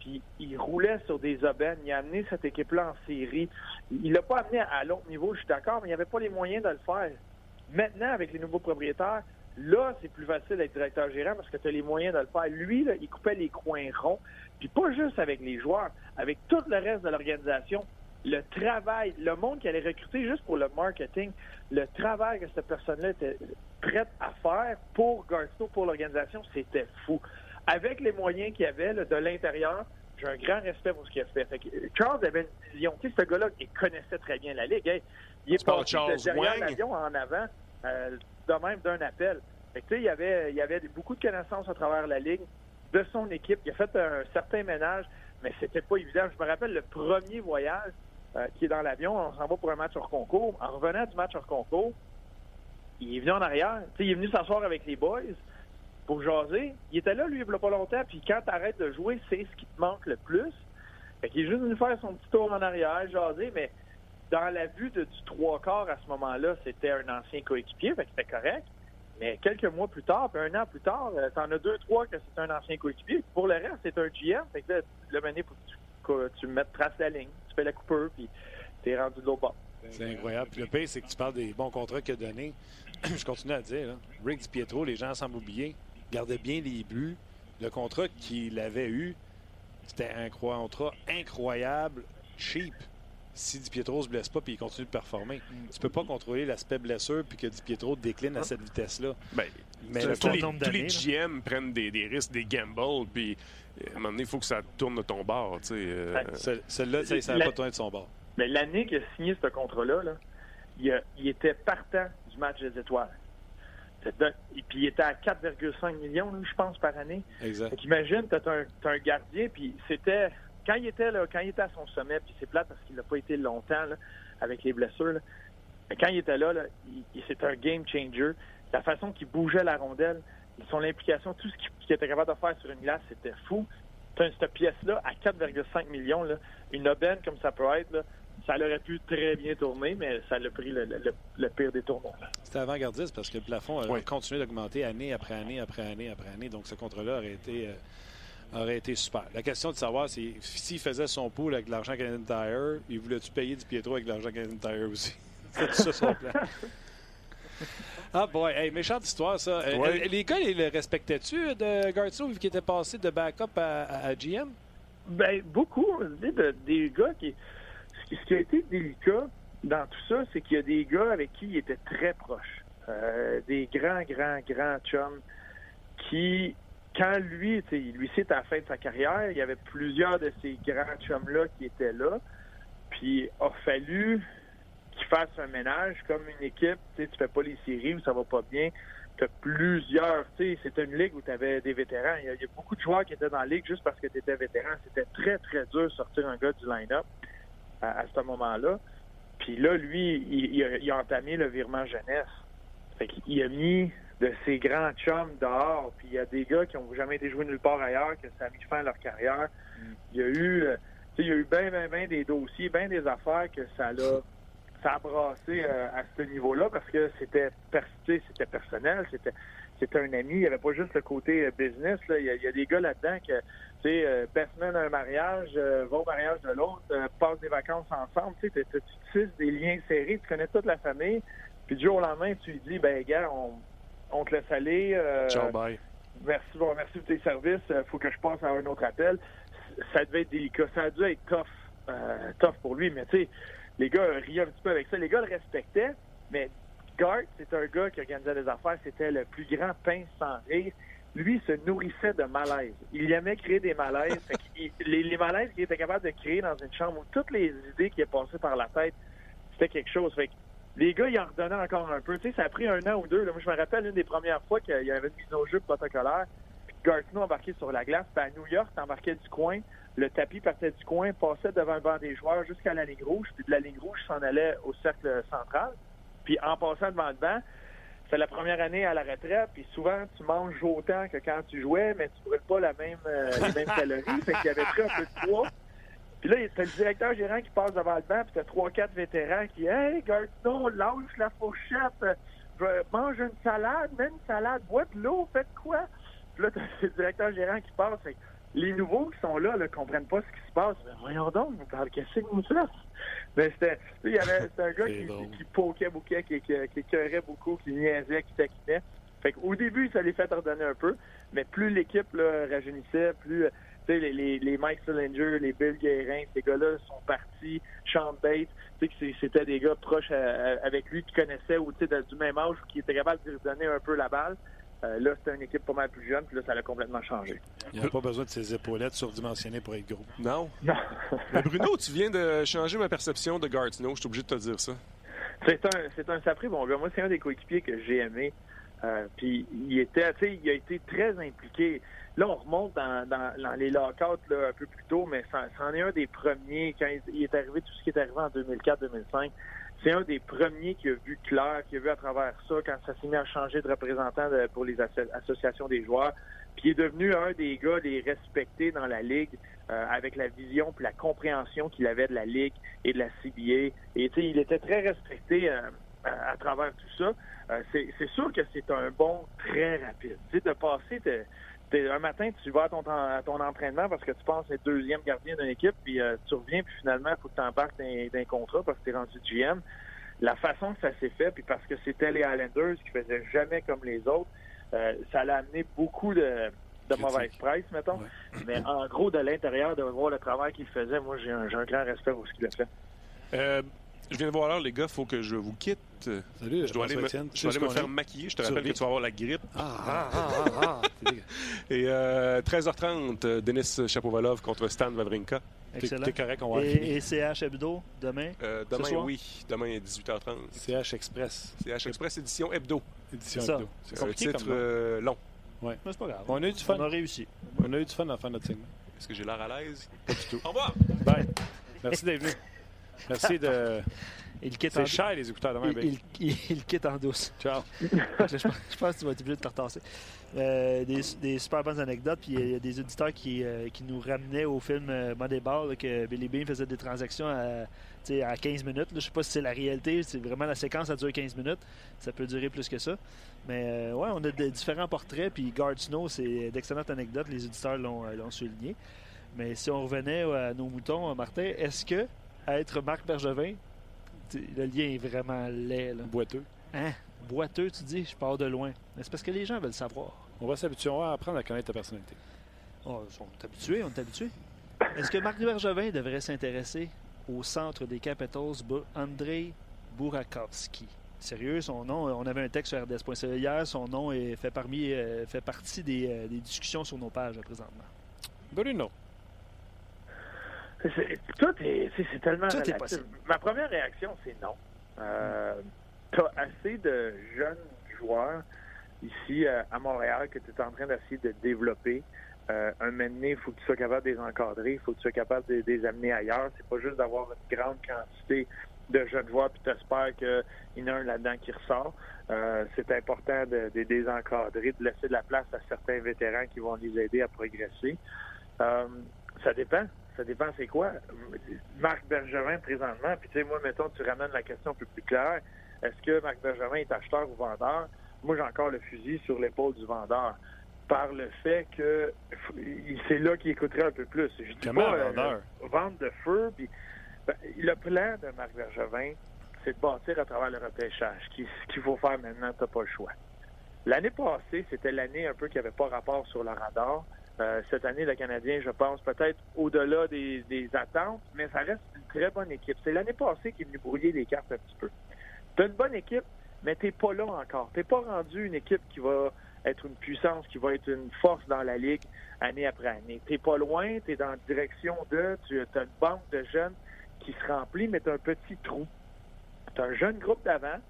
Puis il roulait sur des aubaines. Il a amené cette équipe-là en série. Il l'a pas amené à l'autre niveau, je suis d'accord, mais il n'y avait pas les moyens de le faire. Maintenant, avec les nouveaux propriétaires, là, c'est plus facile d'être directeur gérant parce que tu as les moyens de le faire. Lui, là, il coupait les coins ronds. Puis pas juste avec les joueurs, avec tout le reste de l'organisation. Le travail, le monde qui allait recruter juste pour le marketing, le travail que cette personne-là était prête à faire pour Garsto, pour l'organisation, c'était fou. Avec les moyens qu'il avait là, de l'intérieur, j'ai un grand respect pour ce qu'il a fait. Euh, Charles avait une vision. Tu sais, ce gars-là, il connaissait très bien la Ligue. Hey, il est passé de derrière l'avion en avant, euh, de même d'un appel. Fait que, il y avait, il y avait beaucoup de connaissances à travers la Ligue de son équipe. Il a fait un certain ménage, mais c'était pas évident. Je me rappelle le premier voyage euh, qui est dans l'avion, on s'en va pour un match hors concours. En revenant du match hors concours, il est venu en arrière. Il est venu s'asseoir avec les boys pour jaser. Il était là, lui, il n'y a pas longtemps, puis quand tu arrêtes de jouer, c'est ce qui te manque le plus. Fait qu'il est juste venu faire son petit tour en arrière, jaser, mais dans la vue du trois quarts à ce moment-là, c'était un ancien coéquipier, fait que c'était correct. Mais quelques mois plus tard, puis un an plus tard, euh, t'en as deux, trois que c'est un ancien coéquipier. Pour le reste, c'est un GM. Fait que là, le mené, faut que tu, que tu mettes trace la ligne. Fais la coupeur, puis t'es rendu de l'autre bord. C'est incroyable. Puis le pire, c'est que tu parles des bons contrats qu'il a donnés. Je continue à dire, là, Rick Di Pietro, les gens semblent oublier, gardait bien les buts. Le contrat qu'il avait eu, c'était un contrat incroyable, cheap. Si Di Pietro se blesse pas puis il continue de performer, tu peux pas contrôler l'aspect blessure puis que Di Pietro décline à cette vitesse-là. Ben, Mais tous les, tous les GM prennent des, des risques, des gambles, puis à un moment donné, il faut que ça tourne de ton bord. tu sais, euh, Celle-là, tu ça n'a pas tourné de son bord. Mais l'année qu'il a signé ce contrat-là, là, il, était partant du match des étoiles. Et puis il était à 4,5 millions, je pense, par année. Exact. Fait qu'imagine, t'as un, t'as un gardien, puis c'était quand il était là, quand il était à son sommet, puis c'est plate parce qu'il n'a pas été longtemps là, avec les blessures. là. Mais quand il était là, là c'était un game changer. La façon qu'il bougeait la rondelle, son implication, tout ce qu'il était capable de faire sur une glace, c'était fou. T'as cette pièce-là à 4,5 millions, là, une aubaine comme ça peut être, là, ça aurait pu très bien tourner, mais ça l'a pris le, le- le- le pire des tournois. C'était avant-gardiste parce que le plafond a Oui. continué d'augmenter année après année après année après année. Donc ce contrat-là aurait été, euh, aurait été super. La question de savoir, c'est s'il faisait son pool avec de l'argent Canadian Tire, il voulait-tu payer du Pietro avec de l'argent Canadian Tire aussi? C'est ça son plan. Ah boy, hey, méchante histoire ça. Euh, Ouais. euh, les gars, ils le respectaient-tu de Gartso vu qu'il était passé de backup à, à- à GM? Ben, beaucoup. de- des gars qui. Ce qui- qui a été délicat dans tout ça, c'est qu'il y a des gars avec qui il était très proche. Euh, des grands, grands, grands chums qui, quand lui, tu sais, lui, c'est à la fin de sa carrière, il y avait plusieurs de ces grands chums-là qui étaient là. Puis, a fallu qu'il fasse un ménage comme une équipe. Tu tu fais pas les séries où ça va pas bien. Tu as plusieurs. C'était une ligue où tu avais des vétérans. Il y, a, il y a beaucoup de joueurs qui étaient dans la ligue juste parce que tu étais vétéran. C'était très, très dur de sortir un gars du line-up à, à ce moment-là. Puis là, lui, il, il a, il a entamé le virement jeunesse. Fait qu'il a mis de ses grands chums dehors. Puis il y a des gars qui ont jamais été joués nulle part ailleurs, que ça a mis fin à leur carrière. Il y a eu, euh, il y a eu bien, bien, bien des dossiers, bien des affaires que ça l'a, ça a brassé euh, à ce niveau-là parce que c'était, personnel, c'était, c'était un ami. Il n'y avait pas juste le côté euh, business. Là. Il, y a, il y a des gars là-dedans que, tu sais, euh, à un mariage, euh, va au mariage de l'autre, euh, passe des vacances ensemble. Tu sais, tu tisses des liens serrés, tu connais toute la famille. Puis du jour au lendemain, tu lui dis, ben gars, on, on te laisse aller. Ciao, bye. merci, bon, merci pour tes services. Il faut que je passe à un autre appel. Ça devait être délicat. Ça a dû être tough, tough pour lui. Mais tu sais, les gars riaient un petit peu avec ça. Les gars le respectaient, mais Gart, c'est un gars qui organisait des affaires. C'était le plus grand pince sans rire. Lui se nourrissait de malaise. Il aimait créer des malaises. Les, malaises qu'il était capable de créer dans une chambre où toutes les idées qui est passées par la tête, c'était quelque chose. Fait que les gars, ils en redonnaient encore un peu. Tu sais, ça a pris un an ou deux. Moi, je me rappelle une des premières fois qu'il y avait une mise au jeu Gartino embarquait sur la glace. Puis à New York, t'embarquais du coin. Le tapis partait du coin, passait devant le banc des joueurs jusqu'à la ligne rouge. Puis de la ligne rouge, s'en allait au cercle central. Puis en passant devant le banc, c'est la première année à la retraite, puis souvent tu manges autant que quand tu jouais, mais tu brûles pas la même, euh, les mêmes calories. Fait qu'il y avait pris un peu de poids. Puis là, c'est le directeur gérant qui passe devant le banc, puis t'as trois, quatre vétérans qui Hey, Gartino, lâche la fourchette, mange une salade, mets une salade, bois de l'eau, faites quoi? Puis là, t'as le directeur gérant qui passe. Fait les nouveaux qui sont là ne comprennent pas ce qui se passe. Mais voyons donc, qu'est-ce que vous faites? Mais c'était, il y avait, un gars qui, poquait beaucoup, qui, qui, beaucoup, qui niaisait, qui taquinait. Fait qu'au début, ça les fait ordonner un peu, mais plus l'équipe rajeunissait, plus euh, les, les, les Mike Sillinger, les Bill Guérin, ces gars-là sont partis, Sean Bates, c'était des gars proches à- à- avec lui qui connaissaient ou de- du même âge qui étaient capables de lui donner un peu la balle. Euh, là, c'était une équipe pas mal plus jeune, puis là, ça a complètement changé. Il n'a pas besoin de ses épaulettes surdimensionnées pour être gros. Non. Non. Mais Bruno, tu viens de changer ma perception de Gartino. Je suis obligé de te dire ça. C'est un, c'est un sapré bon gars. Moi, c'est un des coéquipiers que j'ai aimé. Euh, puis il était, tu sais, il a été très impliqué. Là, on remonte dans, les lockouts un peu plus tôt, mais c'en est un des premiers quand il, est arrivé tout ce qui est arrivé en 2004-2005. C'est un des premiers qui a vu clair, qui a vu à travers ça quand ça s'est mis à changer de représentant de- pour les asso- associations des joueurs. Puis il est devenu un des gars les respectés dans la ligue euh, avec la vision puis la compréhension qu'il avait de la ligue et de la CBA. Et il était très respecté euh, à, travers tout ça. Euh, c'est sûr que c'est un bon très rapide. Tu sais, de passer, t'es- un matin, tu vas à ton, à ton entraînement parce que tu penses être deuxième gardien d'une équipe, puis euh, tu reviens, puis finalement, il faut que tu embarques d'un contrat parce que tu es rendu GM. La façon que ça s'est fait, puis parce que c'était les Islanders qui faisaient jamais comme les autres, euh, ça l'a amené beaucoup de, de mauvaise presse, mettons. Mais en gros, de l'intérieur, de voir le travail qu'il faisait, moi, j'ai un, grand respect pour ce qu'il a fait. Euh, je viens de voir l'heure, les gars. faut que je vous quitte. Salut, Je dois aller me, Étienne. je dois aller me qu'on faire maquiller. Je te rappelle que tu vas avoir la grippe. Ah, ah, ah, ah, ah. Et euh, 13h30, euh, Denis Chapovalov contre Stan Wawrinka. Excellent. t'es correct, on va Et, et CH Hebdo, demain? Euh, demain, soir? oui. Demain, 18h30. CH Express, CH Express édition hebdo. édition Ça. hebdo. C'est un titre comme euh, long. Mais c'est pas grave. On a eu du fun. On a réussi. On a eu du fun à la fin de notre segment. Est-ce que j'ai l'air à l'aise? Pas du tout. Au revoir! Bye. Merci d'être venu. Merci de. Il quitte en C'est cher, les écouteurs il, Bill. il- il quitte en douce. Ciao. je, pense, je pense que tu vas être obligé de te retasser. Euh, des, des super bonnes anecdotes. Puis il y a des auditeurs qui, euh, qui nous ramenaient au film euh, Moneyball, là, que Billy Bean faisait des transactions à, à 15 minutes. là. Je sais pas si c'est la réalité. C'est vraiment la séquence, ça dure 15 minutes. Ça peut durer plus que ça. Mais euh, ouais, on a de différents portraits. Puis Guard Snow, c'est d'excellentes anecdotes. Les auditeurs l'ont euh, souligné. Mais si on revenait à nos moutons, Martin, est-ce que être Marc Bergevin, le lien est vraiment laid. Là. Boiteux. Hein? Boiteux, tu dis, je pars de loin. Mais c'est parce que les gens veulent savoir. On va s'habituer, on va apprendre à connaître ta personnalité. Oh, on est habitués, on est habitués. Est-ce que Marc Bergevin devrait s'intéresser au centre des Capitals, Andrei Burakovsky? Sérieux, son nom, on avait un texte sur RDS.ca hier, son nom est fait, parmi, euh, fait partie des, euh, des discussions sur nos pages présentement. Bruno. C'est- Tout est, c'est tellement Tout est relatif. possible. Ma première réaction, c'est non. Euh, T'as assez de jeunes joueurs ici euh, à Montréal que tu es en train d'essayer de développer. Euh, un moment donné, il faut que tu sois capable de les encadrer, il faut que tu sois capable de, de les amener ailleurs. C'est pas juste d'avoir une grande quantité de jeunes joueurs puis t'espères qu'il y en a un là-dedans qui ressort. Euh, c'est important de, de les encadrer, de laisser de la place à certains vétérans qui vont les aider à progresser. Euh, ça dépend. Ça dépend c'est quoi. Marc Bergevin présentement, puis tu sais, moi, mettons, tu ramènes la question un peu plus claire. Est-ce que Marc Bergevin est acheteur ou vendeur? Moi, j'ai encore le fusil sur l'épaule du vendeur. Par le fait que c'est là qu'il écouterait un peu plus. Je dis Comment pas un vendeur? euh, vendre de feu. Puis, ben, le plan de Marc Bergevin, c'est de bâtir à travers le repêchage. Ce qu'il ce qu'il faut faire maintenant, tu n'as pas le choix. L'année passée, c'était l'année un peu qui n'avait pas rapport sur le radar. Euh, cette année, le Canadien, je pense, peut-être au-delà des, attentes, mais ça reste une très bonne équipe. C'est l'année passée qui est venu brouiller les cartes un petit peu. Tu as une bonne équipe, mais tu pas là encore. Tu pas rendu une équipe qui va être une puissance, qui va être une force dans la Ligue année après année. Tu pas loin, tu es dans la direction de, tu as une banque de jeunes qui se remplit, mais tu as un petit trou. Tu as un jeune groupe d'avant,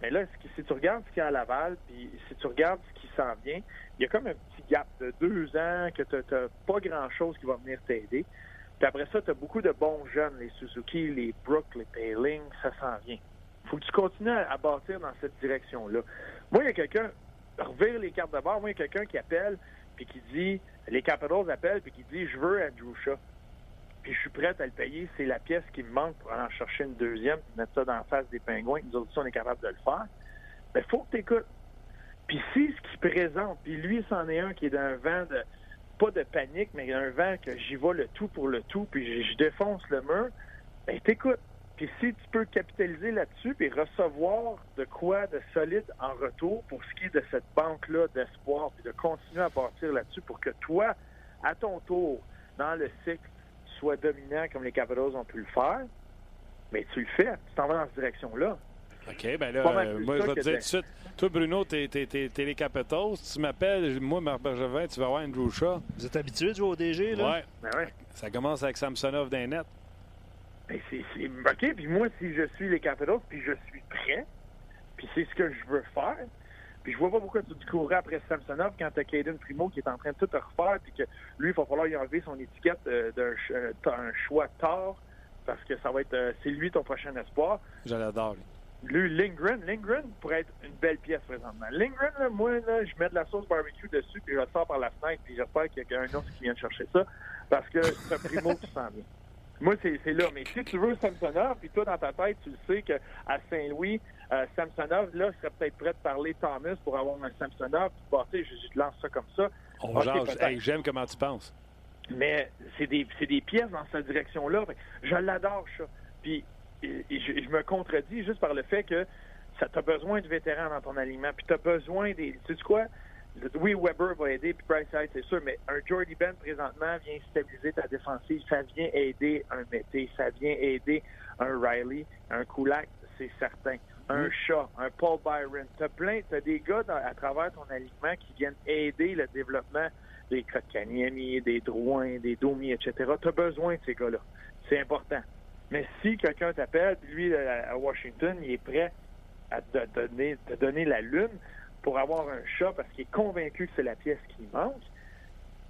mais là, si tu regardes ce qu'il y a à Laval, puis si tu regardes ce qui s'en vient, il y a comme un petit gap de deux ans que tu n'as pas grand-chose qui va venir t'aider. Puis après ça, tu as beaucoup de bons jeunes, les Suzuki, les Brook, les Paling, ça s'en vient. faut que tu continues à, bâtir dans cette direction-là. Moi, il y a quelqu'un, revire les cartes de bord, moi, il y a quelqu'un qui appelle, puis qui dit, les Capitals appellent, puis qui dit, je veux Andrew Shaw. Puis je suis prêt à le payer. C'est la pièce qui me manque pour aller en chercher une deuxième, puis mettre ça dans la face des pingouins. Nous autres, on est capable de le faire. Mais faut que tu écoutes. Puis si ce qu'il présente, puis lui, c'en est un qui est d'un vent de, pas de panique, mais un vent que j'y vais le tout pour le tout, puis je, défonce le mur, ben t'écoutes. Puis si tu peux capitaliser là-dessus, puis recevoir de quoi de solide en retour pour ce qui est de cette banque-là d'espoir, puis de continuer à bâtir là-dessus pour que toi, à ton tour, dans le cycle, sois dominant comme les Capitals ont pu le faire, mais tu le fais, tu t'en vas dans cette direction-là. OK, ben là, euh, moi, je vais te dire tout de suite. Toi, Bruno, t'es, t'es, t'es, t'es les Capitals. Tu m'appelles, moi, Marc Bergevin, tu vas avoir Andrew Shaw. Vous êtes habitué de jouer au DG, là? Ouais. Ben ouais. Ça commence avec Samsonov d'un net. Ben, c'est, c'est- OK, puis moi, si je suis les Capitals, puis je suis prêt, puis c'est ce que je veux faire, puis je vois pas pourquoi tu te courrais après Samsonov quand t'as Caden Primo qui est en train de tout refaire, puis que lui, il va falloir y enlever son étiquette euh, d'un euh, un choix tard, parce que ça va être, euh, c'est lui ton prochain espoir. Je l'adore, lui. Lui, Lindgren, Lindgren pourrait être une belle pièce présentement. Lindgren, là, moi, là, je mets de la sauce barbecue dessus, puis je le sors par la fenêtre, puis j'espère qu'il y a un autre qui vient de chercher ça, parce que c'est un primo qui s'en vient. Moi, c'est c'est là. Mais si tu veux Samsonov, puis toi, dans ta tête, tu le sais qu'à Saint-Louis, euh, Samsonov, là, serait peut-être prêt de parler Thomas pour avoir un Samsonov, puis bah, je, je te lance ça comme ça. On Ok, jase. peut-être. Hey, j'aime comment tu penses. Mais c'est des, c'est des pièces dans cette direction-là. Je l'adore, ça. Puis et- et je, je me contredis juste par le fait que ça t'as besoin de vétérans dans ton alignement. Puis t'as besoin des. Tu sais quoi? Oui, Weber va aider, puis Bryce Hyde, c'est sûr, mais un Jordy Ben présentement vient stabiliser ta défensive. Ça vient aider un Mété, ça vient aider un Riley, un Kulak, c'est certain. Un Shaw, un Paul Byron. T'as plein, t'as des gars dans- à travers ton alignement qui viennent aider le développement des Kotkaniemi, des Drouin, des Domi, etc. Tu as besoin de ces gars-là. C'est important. Mais si quelqu'un t'appelle, lui, à à Washington, il est prêt à te donner, te donner la lune pour avoir un chat parce qu'il est convaincu que c'est la pièce qui manque,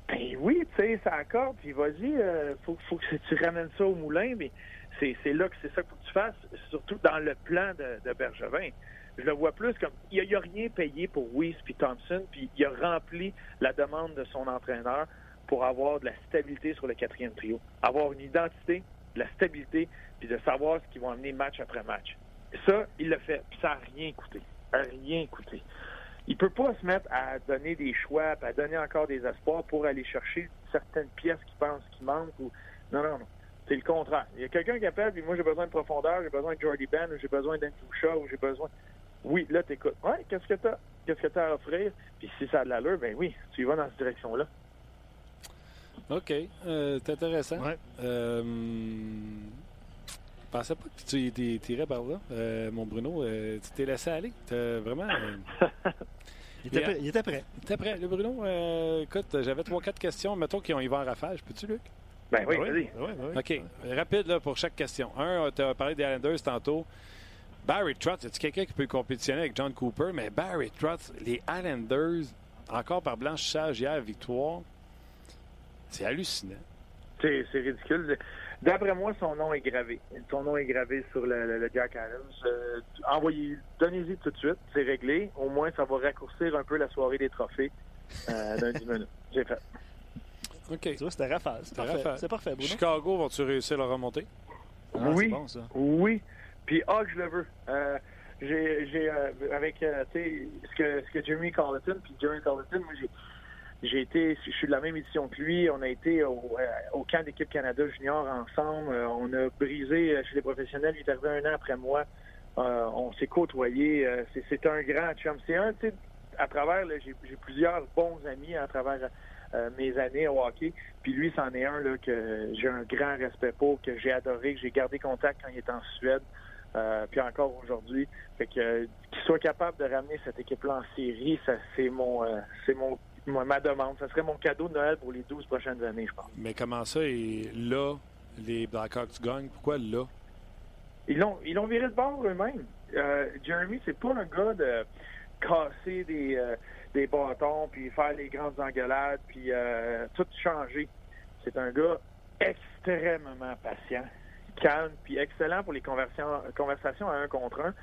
ben oui, tu sais, ça accorde, puis vas-y, euh, faut, faut que tu ramènes ça au moulin, mais c'est là que c'est ça qu'il faut que tu fasses, surtout dans le plan de, Bergevin. Je le vois plus comme il n'y a, rien payé pour Weiss puis Thompson, puis il a rempli la demande de son entraîneur pour avoir de la stabilité sur le quatrième trio. Avoir une identité, de la stabilité, puis de savoir ce qu'ils vont amener match après match. Ça, il l'a fait, puis ça n'a rien coûté. Ça n'a rien coûté. Il peut pas se mettre à donner des choix, à donner encore des espoirs pour aller chercher certaines pièces qu'il pense qui manquent. Ou... Non, non, non. C'est le contraire. Il y a quelqu'un qui appelle, puis moi j'ai besoin de profondeur, j'ai besoin de Jordy Ben, ou j'ai besoin d'Andrew Shaw, ou j'ai besoin. Oui, là, t'écoutes. Ouais, qu'est-ce que t'as? Qu'est-ce que t'as à offrir? Puis si ça a de l'allure, ben oui, tu y vas dans cette direction-là. OK. Euh, c'est intéressant. Ouais. Euh, je pensais pas que tu t'irais par là, euh, mon Bruno. Euh, tu t'es laissé aller. T'as vraiment. euh, Il était, prêt- il était prêt. Le Bruno? Euh, écoute, j'avais trois, quatre questions. Mettons qu'ils ont y va en rafale. Peux-tu, Luc? Ben oui, Ah vas-y. ah oui, ah oui. OK. Rapide là, pour chaque question. Un, tu as parlé des Islanders tantôt. Barry Trotz, est-ce quelqu'un qui peut compétitionner avec John Cooper? Mais Barry Trotz, les Islanders, encore par blanchissage hier, victoire, c'est hallucinant. C'est c'est ridicule. D'après moi, son nom est gravé. Son nom est gravé sur le, le- le Jack Adams. Euh, envoyez, donnez-y tout de suite, c'est réglé. Au moins, ça va raccourcir un peu la soirée des trophées euh, d'un 10 minutes. J'ai fait. OK. Tu vois, c'était rafale. C'est C'était parfait. rafale. C'est parfait, Bruno. Chicago, vont-tu réussir à le remonter? Ah, oui, C'est bon, ça. oui. Puis, ah, que je le veux. Euh, j'ai, j'ai euh, avec, euh, tu sais, ce que, ce que Jeremy Colleton, puis Jeremy Colleton, moi, j'ai, j'ai été, je suis de la même édition que lui. On a été au, euh, au camp d'équipe Canada Junior ensemble. Euh, on a brisé chez les professionnels. Il est arrivé un an après moi Euh, on s'est côtoyés. euh, c'est- c'est un grand chum. C'est un, tu sais, à travers, là, j'ai j'ai plusieurs bons amis à travers euh, mes années au hockey. Puis lui, c'en est un là, que j'ai un grand respect pour, que j'ai adoré, que j'ai gardé contact quand il était en Suède. Euh, puis encore aujourd'hui. Fait que euh, qu'il soit capable de ramener cette équipe-là en série, ça c'est mon euh, c'est mon moi, ma demande. Ça serait mon cadeau de Noël pour les 12 prochaines années, je pense. Mais comment ça, et là, les Blackhawks gagnent? Pourquoi là? Ils l'ont ils l'ont viré de bord eux-mêmes. Jeremy, c'est pas un gars de casser des, euh, des bâtons puis faire les grandes engueulades puis euh, tout changer. C'est un gars extrêmement patient, calme puis excellent pour les conversations, à un contre un.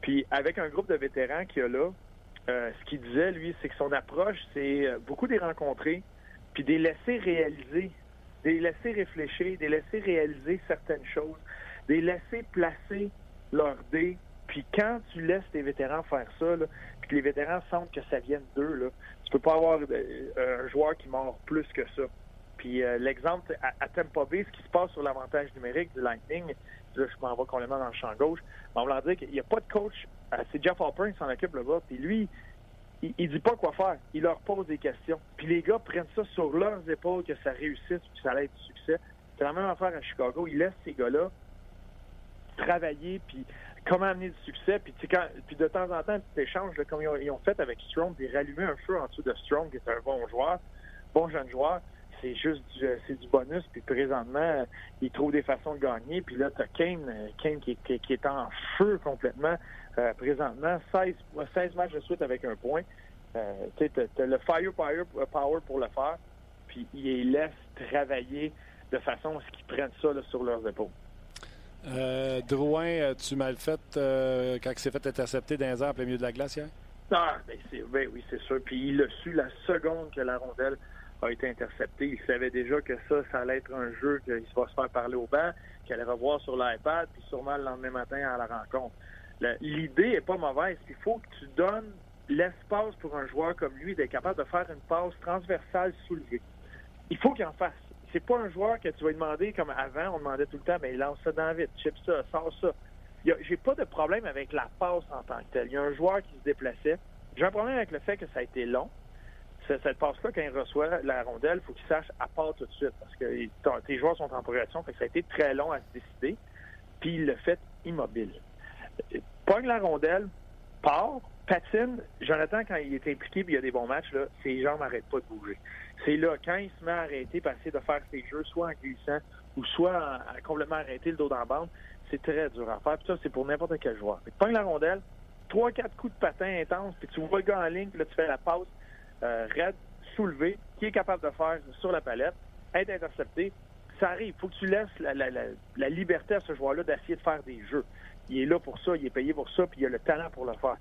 Puis avec un groupe de vétérans qu'il y a là, euh, ce qu'il disait, lui, c'est que son approche, c'est euh, beaucoup des rencontrer puis des laisser réaliser, des laisser réfléchir, des laisser réaliser certaines choses, des laisser placer leur dé. Puis quand tu laisses tes vétérans faire ça, là, puis que les vétérans sentent que ça vient d'eux, là, tu peux pas avoir euh, un joueur qui mord plus que ça. Puis euh, l'exemple à, à Tampa Bay, ce qui se passe sur l'avantage numérique du Lightning, là, je m'en vais complètement dans le champ gauche, mais on va leur dire qu'il n'y a pas de coach. Euh, c'est Jeff Alpern qui s'en occupe là-bas. Puis lui, il, il dit pas quoi faire. Il leur pose des questions. Puis les gars prennent ça sur leurs épaules que ça réussisse, que ça allait être du succès. C'est la même affaire à Chicago. Ils laissent ces gars-là travailler, puis comment amener du succès. Puis, quand, puis de temps en temps, échanges, là, comme ils ont, ils ont fait avec Strong, des rallumer un feu en dessous de Strong, qui est un bon joueur, bon jeune joueur. C'est juste du, euh, c'est du bonus. Puis présentement, euh, ils trouvent des façons de gagner. Puis là, tu as Kane, euh, Kane qui, qui- qui est en feu complètement euh, présentement. 16, 16 matchs de suite avec un point. Euh, tu as, le fire power, power pour le faire. Puis ils les laissent travailler de façon à ce qu'ils prennent ça là, sur leurs épaules. Euh, Drouin, tu mal fait euh, quand il s'est fait intercepter dans les airs plein milieu de la glace hier? Ah, ben, c'est, ben oui, c'est sûr. Puis il l'a su la seconde que la rondelle a été interceptée. Il savait déjà que ça, ça allait être un jeu qu'il va se faire parler au banc, qu'il allait revoir sur l'iPad, puis sûrement le lendemain matin à la rencontre. Le- l'idée est pas mauvaise. Il faut que tu donnes l'espace pour un joueur comme lui d'être capable de faire une passe transversale soulevée. Il faut qu'il en fasse. C'est pas un joueur que tu vas lui demander comme avant, on demandait tout le temps, mais lance ça dans vite, chip ça, sors ça. Il J'ai pas de problème avec la passe en tant que telle. Il y a un joueur qui se déplaçait. J'ai un problème avec le fait que ça a été long. Ce- Cette passe-là, quand il reçoit la rondelle, il faut qu'il sache à part tout de suite parce que il- tes joueurs sont en progression. Fait que ça a été très long à se décider. Puis il l'a fait immobile. Euh, Pogne la rondelle, part, patine. Jonathan, quand il est impliqué puis il y a des bons matchs, là, ses jambes n'arrêtent pas de bouger. C'est là, quand il se met à arrêter, pour essayer de faire ses jeux, soit en glissant ou soit en- complètement arrêter le dos dans la bande, c'est très dur à faire. Puis ça, c'est pour n'importe quel joueur. Pogne la rondelle, trois, quatre coups de patin intenses, puis tu vois le gars en ligne, puis là, tu fais la passe euh, raide, soulevée, qui est capable de faire sur la palette, être intercepté. Ça arrive. Il faut que tu laisses la, la- la- la liberté à ce joueur-là d'essayer de faire des jeux. Il est là pour ça, il est payé pour ça, puis il a le talent pour le faire.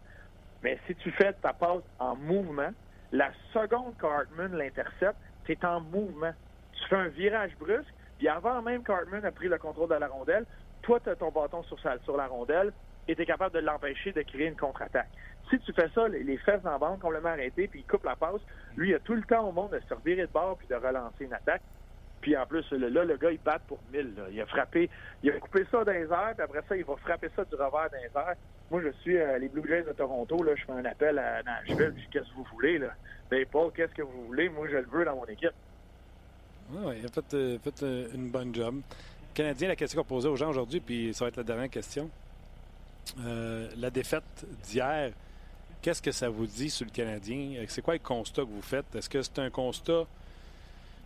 Mais si tu fais ta passe en mouvement, la seconde qu'Hartman l'intercepte, tu es en mouvement. Tu fais un virage brusque, puis avant même qu'Hartman a pris le contrôle de la rondelle, toi, tu as ton bâton sur, sur la rondelle et tu es capable de l'empêcher de créer une contre-attaque. Si tu fais ça, les, les fesses dans la bande complètement arrêtées, puis il coupe la passe, lui, il a tout le temps au monde de se revirer de bord puis de relancer une attaque. Puis en plus, là, le gars, il bat pour 1000. là. Il a frappé, il a coupé ça dans les airs, puis après ça, il va frapper ça du revers dans les airs. Moi, je suis euh, les Blue Jays de Toronto, là, je fais un appel à Nashville, je qu'est-ce que vous voulez, là? Ben, Paul, qu'est-ce que vous voulez? Moi, je le veux dans mon équipe. Oui, il a fait, euh, euh, une bonne job. Canadien, la question qu'on posait aux gens aujourd'hui, puis ça va être la dernière question. La défaite d'hier, qu'est-ce que ça vous dit sur le Canadien? C'est quoi le constat que vous faites? Est-ce que c'est un constat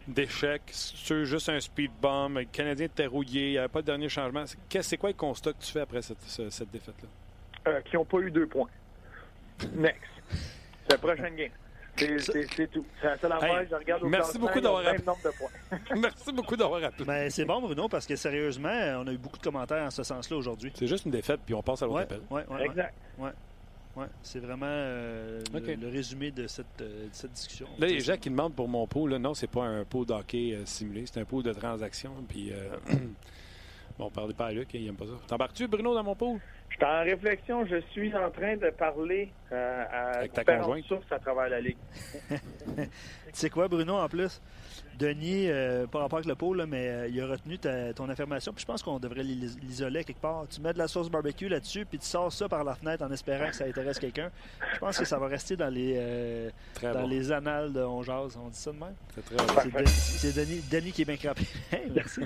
d'échec? C'est juste un speed bomb? Le Canadien était rouillé, il n'y avait pas de dernier changement. C'est- quoi le constat que tu fais après cette, ce- cette défaite-là? Euh, qui n'ont pas eu deux points. Next. C'est la prochaine game. C'est- tout. C'est la. Hey, je regarde au merci beaucoup d'avoir le même appelé. nombre de points. Merci beaucoup d'avoir appelé. Ben, c'est bon, Bruno, parce que sérieusement, on a eu beaucoup de commentaires en ce sens-là aujourd'hui. C'est juste une défaite, puis on passe à l'autre Ouais, appel. ouais, ouais, ouais. Exact. Ouais, c'est vraiment euh, le- résumé de cette, euh, de cette discussion. Là, les gens qui demandent pour mon pot, là, non, c'est pas un pot d'hockey euh, simulé, c'est un pot de transaction. Puis, euh, bon, parlez pas à Luc, il aime pas ça. T'embarques-tu, Bruno, dans mon pot? Je suis en réflexion. Je suis en train de parler euh, à Avec ta différentes conjointe? sources à travers la ligue. Tu sais quoi, Bruno, en plus? Denis, euh, pas rapport avec le pot, là, mais euh, il a retenu ta- ton affirmation. Puis je pense qu'on devrait l'is- l'isoler quelque part. Tu mets de la sauce barbecue là-dessus, puis tu sors ça par la fenêtre en espérant que ça intéresse quelqu'un. Je pense que ça va rester dans les, euh, dans bon. les annales de On Jase. On dit ça de même? C'est très bon. C'est Denis, Denis- qui est bien crampé. Merci.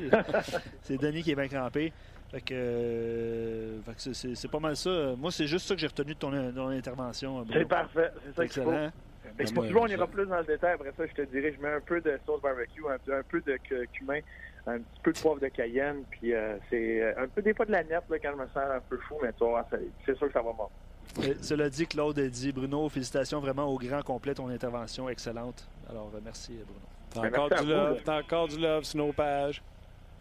c'est Denis qui est bien crampé. Fait que, euh, fait que c'est- c'est c'est pas mal ça. Moi, c'est juste ça que j'ai retenu de ton, ton intervention. Bruno. C'est parfait. C'est ça qu'il faut. Excellent. Mais tu vois, on ira plus dans le détail. Après ça, je te dirais, je mets un peu de sauce barbecue, un, un peu de cu- cumin, un petit peu de poivre de cayenne, puis euh, c'est euh, un peu des fois de la nette là, quand je me sens un peu fou, mais tu vas voir, c'est sûr que ça va bon. Euh, Cela dit, Claude a dit Bruno, félicitations vraiment au grand complet, ton intervention excellente. Alors, merci Bruno. T'as Ben, encore t'as encore du love sur nos pages.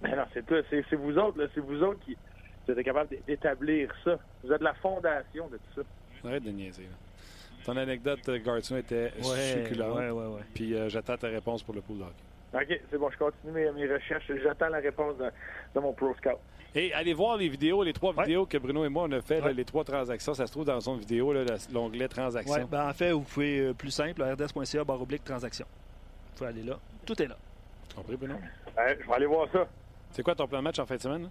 Mais non, c'est tout. C'est c'est vous autres, là, c'est vous autres qui qui êtes capables d'é- d'établir ça. Vous êtes la fondation de tout ça. Arrête de niaiser. là. Ton anecdote, euh, Garçon, était succulente. ouais, ouais, ouais. Puis euh, j'attends ta réponse pour le pool hockey. OK, c'est bon, je continue mes, mes recherches. J'attends la réponse de, de mon Pro Scout. Et allez voir les vidéos, les trois Ouais. vidéos que Bruno et moi on a fait, là, les trois transactions. Ça se trouve dans son vidéo, l'onglet transactions. Ouais, ben, en fait, vous pouvez euh, plus simple, rds.ca barre oblique transaction. Vous pouvez aller là. Tout est là. Tu compris, Bruno? Ouais, je vais aller voir ça. C'est quoi ton plan de match en fin de semaine?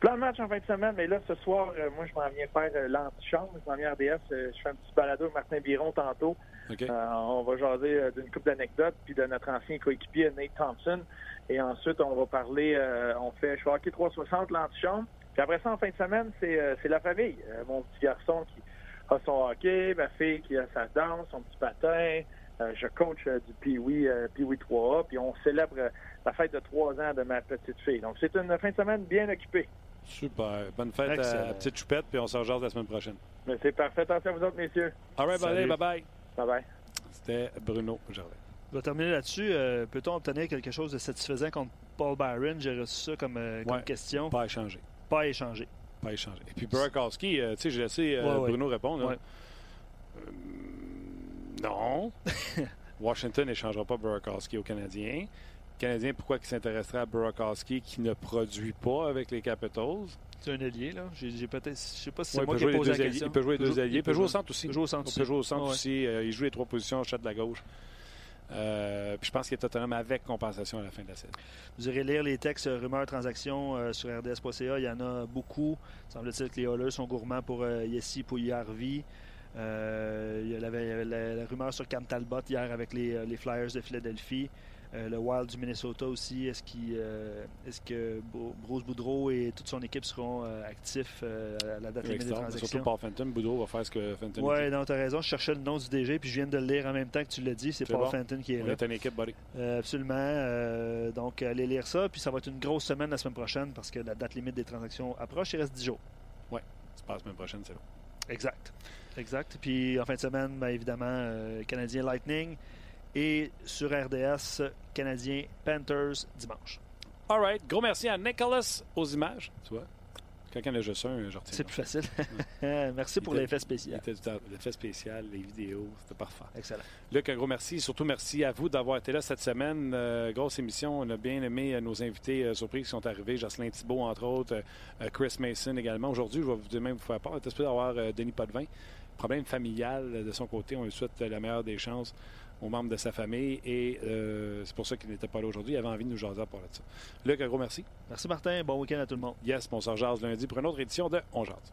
Plan de match en fin de semaine, mais là, ce soir, euh, moi, je m'en viens faire euh, l'antichambre. Je m'en viens à RDS. euh, je fais un petit balado avec Martin Biron tantôt. On va jaser d'une coupe d'anecdotes, puis de notre ancien coéquipier Nate Thompson. Et ensuite, on va parler, on fait je fais hockey 360, l'antichambre. Puis après ça, en fin de semaine, c'est la famille. Mon petit garçon qui a son hockey, ma fille qui a sa danse, son petit patin. Euh, je coach euh, du Pee-Wee euh, Pee-Wee 3A, puis on célèbre la fête de trois ans de ma petite fille. Donc, c'est une fin de semaine bien occupée. Super. Bonne fête à, Excellent. à Petite Choupette, puis on se rejoint la semaine prochaine. Mais c'est parfait. Attention à vous autres, messieurs. All right, Salut. bye bye. Bye-bye. C'était Bruno Jardin. Je vais terminer là-dessus. Euh, Peut-on obtenir quelque chose de satisfaisant contre Paul Byron? J'ai reçu ça comme, euh, comme Ouais. question. Pas échangé. Pas échangé. Pas échangé. Et puis Burakowski, euh, tu sais, j'ai laissé euh, Ouais, ouais. Bruno répondre. là. Non. Washington n'échangera pas Burakowski aux Canadiens. Les Canadiens, pourquoi ils s'intéresseraient à Burakowski qui ne produit pas avec les Capitals? C'est un allié, là. J'ai peut-être. Je sais pas si c'est Ouais, il, moi qui ai jouer les posé deux la alliés. question. il peut jouer les deux alliés. Il peut jouer au centre aussi. Il peut jouer au centre Il aussi. peut jouer au centre aussi. Euh, il joue les trois positions, chat de la gauche. Euh, puis je pense qu'il est autonome avec compensation à la fin de la saison. Vous irez lire les textes euh, rumeurs transactions euh, sur rds.ca. Il y en a beaucoup. Semble-t-il que les Oilers sont gourmands pour Yessi Pouillarvi. Euh, il y avait, la, la rumeur sur Cam Talbot hier avec les, euh, les Flyers de Philadelphie. Euh, le Wild du Minnesota aussi. Est-ce euh, que Bru- Bruce Boudreau et toute son équipe seront euh, actifs à la date limite des transactions? Surtout Paul Fenton. Boudreau va faire ce que Fenton dit. non, t'as raison. Je cherchais le nom du DG, puis je viens de le lire en même temps que tu l'as dit. C'est Paul bon. Fenton qui est On là. est une équipe, buddy. Absolument. Donc, allez lire ça. Puis ça va être une grosse semaine la semaine prochaine parce que la date limite des transactions approche. Il reste 10 jours. C'est pas la semaine prochaine, c'est là. Exact. Exact. Puis en fin de semaine, bien évidemment, euh, Canadien Lightning. Et sur RDS, Canadien Panthers dimanche. All right. Gros merci à Nicholas aux images. Tu vois? Quand il y en a juste un, je retiens. C'est plus facile. Merci pour Il l'effet Il spécial. L'effet spécial, les vidéos, c'était parfait. Excellent. Luc, un gros merci. Surtout merci à vous d'avoir été là cette semaine. Euh, grosse émission. On a bien aimé euh, nos invités euh, surprises qui sont arrivés. Jocelyn Thibault, entre autres. euh, Chris Mason également. Aujourd'hui, je vais vous même vous faire part. Est supposé d'avoir euh, Denis Potvin? problème familial euh, de son côté. On lui souhaite euh, la meilleure des chances aux membres de sa famille et euh, c'est pour ça qu'il n'était pas là aujourd'hui. Il avait envie de nous jaser pour ça. Luc, un gros merci. Merci Martin. Bon week-end à tout le monde. Yes, on se jase lundi pour une autre édition de On jase.